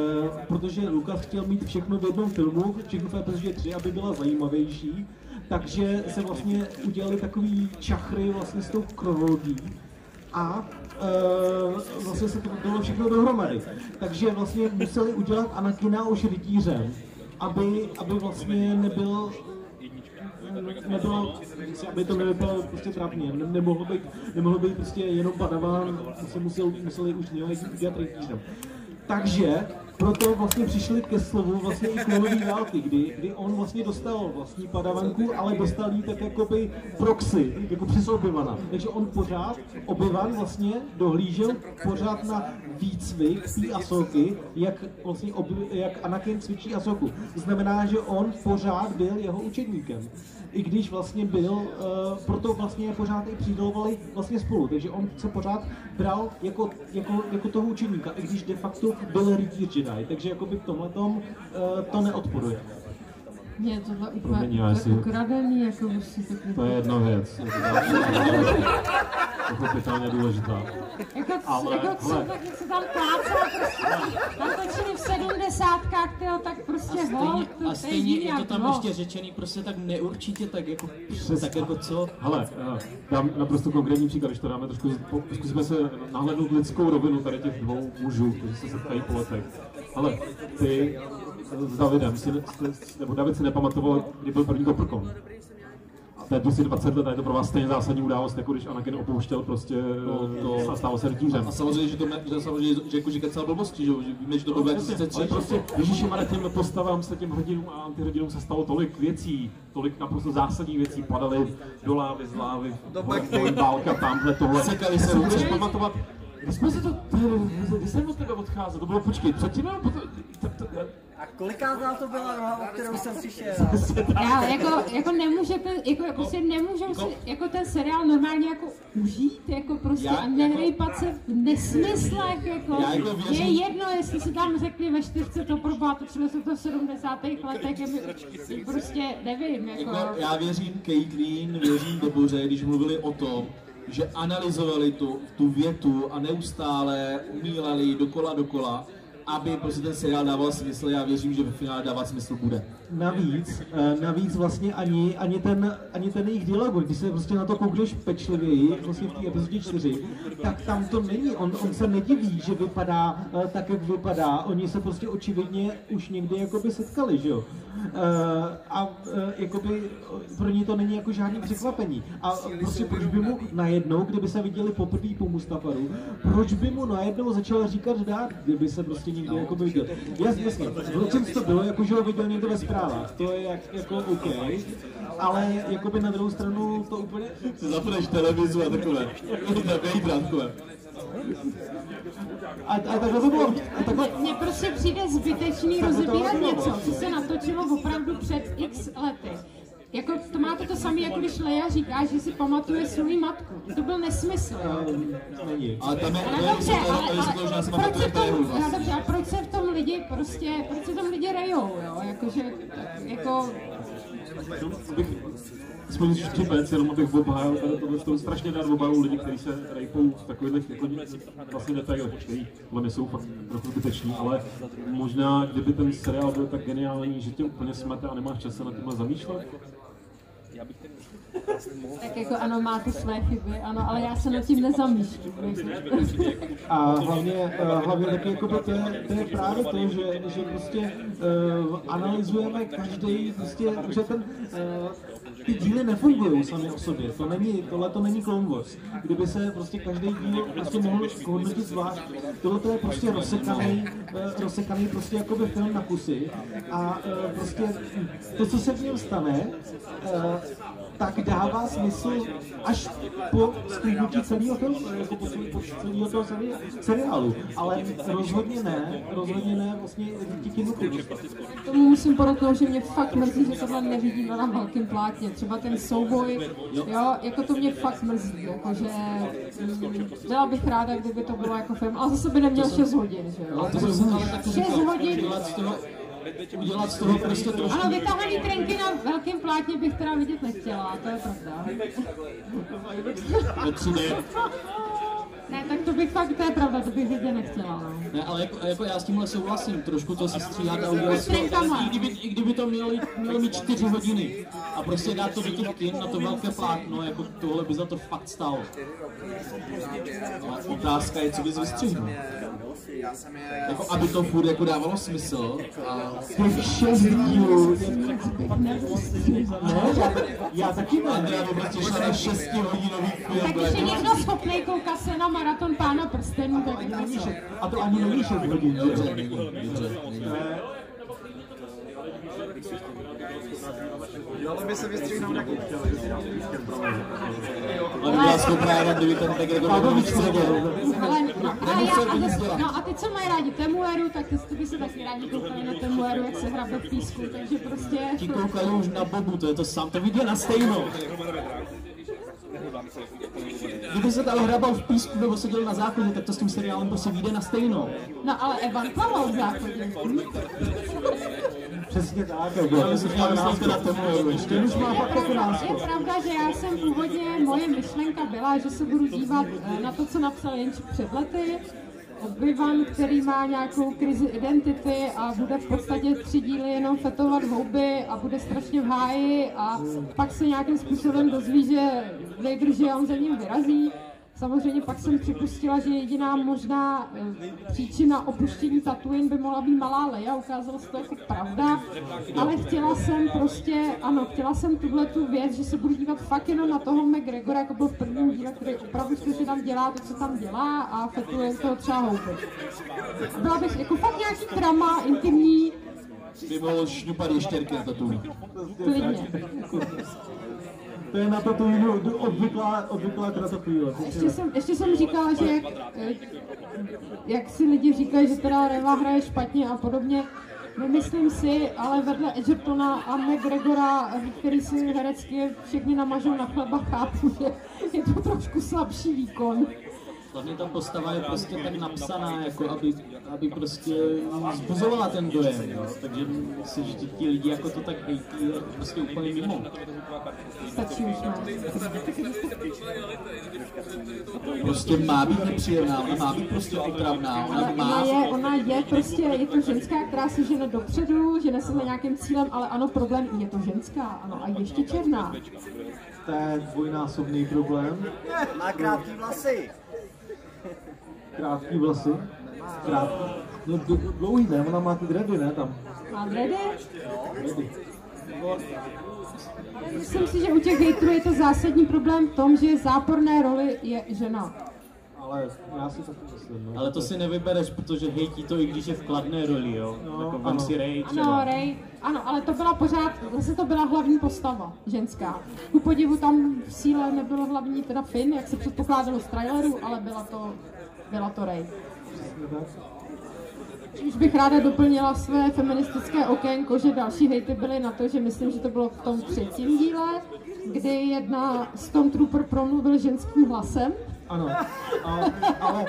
protože Lukas chtěl mít všechno v jednom filmu, všechno v epizodě 3, aby byla zajímavější, takže se vlastně udělali takový čachry vlastně s tou chronologií a e, vlastně se to dalo všechno dohromady. Takže vlastně museli udělat Anakina už rytířem, aby, aby vlastně nebyl nebylo, aby to nevypadalo prostě trápně, ne, nemohlo být, nemohlo být prostě jenom padaván, se musel, museli už nějaký udělat rytířem. Takže proto vlastně přišli ke slovu vlastně i klonový války, kdy, kdy on vlastně dostal vlastní padavanku, ale dostal jí tak jakoby proxy, jako přes obyvana. Takže on pořád, obyvan vlastně dohlížel pořád na výcvik té Asoky, jak vlastně oby, jak Anakin cvičí Asoku. To znamená, že on pořád byl jeho učedníkem. I když vlastně byl, uh, proto vlastně je pořád i přidelovali vlastně spolu, takže on se pořád bral jako, jako, jako toho učeníka, i když de facto byl rytíř Jedi, takže jakoby v tomhletom uh, to neodporuje. Úplně Promiň, já to je si- ukradený, jako tak To je jedna věc. Pochopitelně důležitá. Jako, Ale, jako co, hele. tak se tam plácá, prostě, tam točili v sedmdesátkách, tyjo, tak prostě A stejně, to, a stejně je to jak, tam no. ještě řečený prostě tak neurčitě, tak jako, tak jako co? Hele, eh, dám naprosto konkrétní příklad, když to dáme trošku, zkusíme se nahlédnout lidskou rovinu tady těch dvou mužů, kteří se setkají po letech. Ale ty s Davidem, si, nebo David si nepamatoval, kdy byl první koprkon. To je 220 let a je to pro vás stejně zásadní událost, jako když Anakin opouštěl prostě No, to- a stával se rytířem. A samozřejmě, že to me, že samozřejmě, že jako že kecal blbosti, že, víme, že to bylo No, jasně, 2003. ale prostě Ježíši Mare, těm postavám se těm hrdinům a antihrdinům se stalo tolik věcí, tolik naprosto zásadních věcí, padaly do lávy, z lávy, boj, válka, tamhle, tohle. Sekali se si budeš ruce. pamatovat, kdy jsme se to, kdy jsem od tebe odcházel, to bylo počkej, předtím A kolikátá to byla roha, o kterou jsem přišel? Já, jako, jako nemůžete, jako, prostě nemůžou si jako ten seriál normálně jako užít, jako prostě Já- a nerejpat se v nesmyslech, jako, jako věřím- je jedno, jestli se tam řekli ve čtyřce to probá, točilo se to v 70. letech, je mi, prostě nevím, jako, Jako, já věřím Caitlyn, věřím Deboře, když mluvili o tom, že analyzovali tu, tu větu a neustále umílali dokola dokola, aby prostě ten seriál dával smysl. Já věřím, že ve finále dávat smysl bude. Navíc, eh, navíc vlastně ani, ani, ten, ani ten jejich dialog, když se prostě na to koukneš pečlivěji, vlastně v té epizodě 4, tak tam to není. On, on se nediví, že vypadá eh, tak, jak vypadá. Oni se prostě očividně už někdy jakoby setkali, že jo. Eh, A jakoby pro ní to není jako žádný překvapení. A prostě proč by mu najednou, kdyby se viděli poprvé po Mustafaru, proč by mu najednou začal říkat dát, kdyby se prostě někdy jako viděl. Jasně, jasně, v roce to bylo, jako že ho viděl někdo ve zprávách, to je jak, jako OK, ale jakoby na druhou stranu to úplně, Si zapneš televizu a takové. Takové takové. a, a takhle to bylo, a takhle, Mně prostě přijde zbytečný rozebírat něco, co se natočilo opravdu před x lety. Jako, to máte to samé, jako když Leia říká, že si pamatuje svou matku. To byl nesmysl, jo. Ale tam je, Ale dobře, ale, ale proč se v tom, dobře, a proč se v tom lidi prostě, proč se v tom lidi rejou, jo, jakože, jako, bych aspoň štěpec, jenom abych obhájil tady tohle, to strašně rád obhájil lidi, kteří se rejpou v takových jako vlastně detailech, který podle mě jsou fakt trochu zbyteční, ale možná, kdyby ten seriál byl tak geniální, že tě úplně smete a nemáš čas se na tímhle zamýšlet, tak jako ano, má to své chyby, ano, ale já se nad tím nezamýšlím. A hlavně, eh, hlavně taky jako to, je, to je právě to, že, že prostě uh, analyzujeme každý, prostě, že ten, uh, ty díly nefungují sami o sobě. To není, tohle to není Clone Wars. Kdyby se prostě každý díl prostě mohl hodnotit zvlášť, tohle to je prostě rozsekaný, uh, rozsekaný prostě jakoby film na kusy. A uh, prostě to, co se v něm stane, uh, tak dává smysl až po sklidnutí celého filmu, jako po, celého toho seri- seriálu. Ale rozhodně ne, rozhodně ne vlastně díky nuku. Tomu musím podotknout, že mě fakt mrzí, že tohle nevidíme na velkém plátně. Třeba ten souboj, jo, jako to mě fakt mrzí, jakože mm, byla bych ráda, kdyby to bylo jako film, ale zase by neměl 6 hodin, že jo. Ale to jsem ale tak to 6 říkal, hodin. Udělat z toho, udělat z toho prostě trošku... Ano, vytahaný trenky na velkém plátně bych teda vidět nechtěla, to je pravda. ve 3D. Ne, tak to bych fakt, to je pravda, to bych vidět nechtěla, no. Ne, ale jako, jako já s tímhle souhlasím, trošku to si stříhat a udělat. I kdyby, I kdyby to mělo, mělo mít čtyři hodiny a prostě dát to do těch kin na to velké plátno, jako tohle by za to fakt stalo. Ale otázka je, co bys vystřihnul. Jako, aby to furt jako dávalo smysl a Těch šest dílů, ne, já, já taky ne. Andrea prostě šla na šestihodinový film. Tak když je jako- někdo schopný koukat se na maraton pána prstenů, tak je to co? A to ani není šest hodin, že? Dobře, dobře. Dalo by se vystřihnout nějaký Ale byla schopná jenom, kdyby ten Tegregor no, a a ty, co mají rádi Temueru, tak ty, by se taky rádi koukali na Temueru, jak se hrabe písku, takže prostě... Ti koukali už na Bobu, to je to sám, to vidí na stejno. Kdyby se tam hrabal v písku nebo seděl na záchodě, tak to s tím seriálem prostě vyjde na stejno. No ale Evan plaval v záchodě. Přesně tak, jako. Já myslím, já myslím teda tomu ještě. Ten už má Je fakt jako pravda, náskok. je pravda, že já jsem původně, moje myšlenka byla, že se budu dívat eh, na to, co napsal Jenčík před lety, Obi-Wan, který má nějakou krizi identity a bude v podstatě tři díly jenom fetovat houby a bude strašně v háji a pak se nějakým způsobem dozví, že Vader, že on za ním vyrazí. Samozřejmě pak jsem připustila, že jediná možná eh, příčina opuštění Tatooine by mohla být malá Leia, ukázalo se to jako pravda, ale chtěla jsem prostě, ano, chtěla jsem tuhle tu věc, že se budu dívat fakt jenom na toho McGregora, jako byl v prvním díle, který opravdu skutečně tam dělá to, co tam dělá a fetuje toho třeba houby. Byla bych jako fakt nějaký drama, intimní, By mohl šňupat ještěrky na Tatooine. klidně. To je na Tatooine obvyklá, obvyklá kratochvíle. Ještě jsem, ještě jsem říkala, že jak, eh, jak si lidi říkají, že teda Reva hraje špatně a podobně, nemyslím si, ale vedle Edgertona a McGregora, který si herecky všechny namažou na chleba, chápu, že je to trošku slabší výkon. Hlavně ta postava je prostě tak napsaná, jako aby, aby prostě zbuzovala ten dojem, jo. Takže myslím, že ti, ti lidi jako to tak hejtí, je prostě úplně mimo. Stačí už. Prostě má být nepříjemná, ona má být prostě otravná, ona Ale ona má... je, ona je prostě, je to ženská, která se žene dopředu, žene se za nějakým cílem, ale ano, problém, je to ženská, ano, a ještě černá. To je dvojnásobný problém. Má krátký vlasy. Krátký vlasy. Krátký. No dlouhý ne, ona má ty dready, ne, tam. A dredy? Dready. Myslím si, že u těch hejtrů je to zásadní problém v tom, že záporné roli je žena. Ale já si taky myslím, no. Ale to si nevybereš, protože hejtí to, i když je v kladné roli, jo. No, jako ano. si Ray Ano. Ray, ano, ale to byla pořád, zase to byla hlavní postava, ženská. Ku podivu tam v síle nebylo hlavní teda Finn, jak se předpokládalo z traileru, ale byla to, byla to Ray. Už bych ráda doplnila své feministické okénko, že další hejty byly na to, že myslím, že to bylo v tom třetím díle, kdy jedna Stormtrooper promluvil ženským hlasem. Ano, ale, ale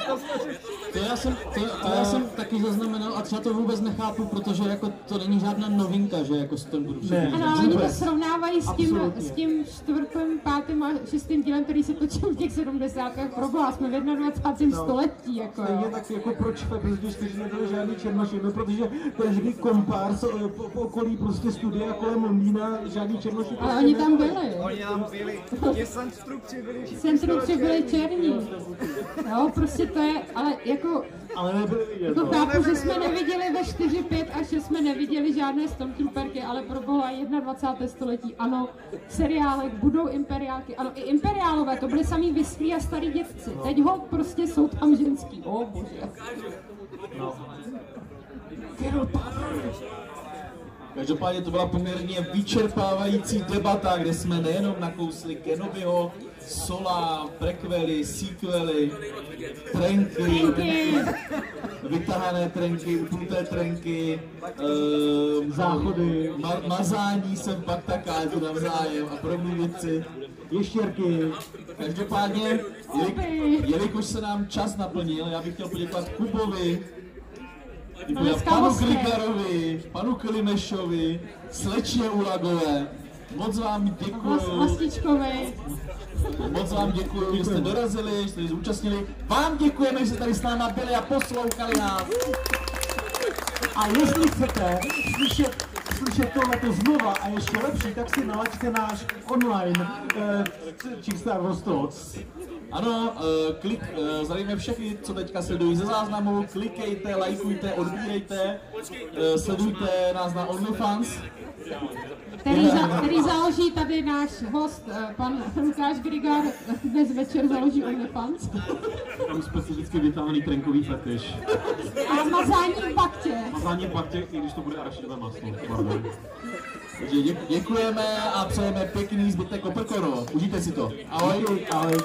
To já, jsem, to, to já jsem taky zaznamenal a třeba to vůbec nechápu, protože jako to není žádná novinka, že jako Stormtrooper. Ne. Ano, ale oni to srovnávají s tím, Absolutně. s tím čtvrtým, pátým a šestým dílem, který se točil v těch 70. Proboha, jsme v 21. No. století, jako stejně jo. tak jako proč v epizodě 4 nebyly žádný černoši, no protože každý kompárs po, po okolí prostě studia kolem Londýna žádný černoši Ale prostě oni tam nebyli. byli. Oni tam byli, Centrum byli černí. Černí. Jo, prostě to je, ale jako, Ale nebyli je jako to. chápu, že jsme neviděli ve 4, 5 a 6 jsme neviděli žádné Stormtrooperky, ale pro boha 21. století, ano, v seriálech budou imperiálky, ano, i imperiálové, to byly samý vyschlí a starý děvci. Teď ho prostě jsou tam ženský, o bože. Každopádně to byla poměrně vyčerpávající debata, kde jsme nejenom nakousli Kenobiho, Sola, prequely, sequely, trenky, vytahané trenky, upnuté trenky, uh, Záchody. ma, mazání sem pak takátu navzájem a podobné věci. Ještěrky. Každopádně, jeli, jelikož se nám čas naplnil, já bych chtěl poděkovat Kubovi, panu. Grigarovi, panu Klimešovi, slečně Ulagové. Moc vám děkuji, Vlastičkovi. Moc vám děkuji, že jste dorazili, že jste zúčastnili. Vám děkujeme, že jste tady s námi byli a poslouchali nás. A jestli chcete slyšet, slyšet tohleto znova a ještě lepší, tak si nalaďte náš online eh, Chick Star Wars Talks. Ano, uh, klik, uh, zdravíme všechny, co teďka sledují ze záznamu, klikejte, lajkujte, odbírejte, uh, sledujte nás na OnlyFans. který, za, který založí tady náš host, eh, pan Lukáš Grigar, dnes večer založí OnlyFans. Tam specificky vytáhaný trenkový fetiš. A mazání v baktě. Mazání paktě, i když to bude arašidové maslo. Pardon. Takže děk, děkujeme a přejeme pěkný zbytek Koperkono. Užijte si to. Ahoj. Ahoj.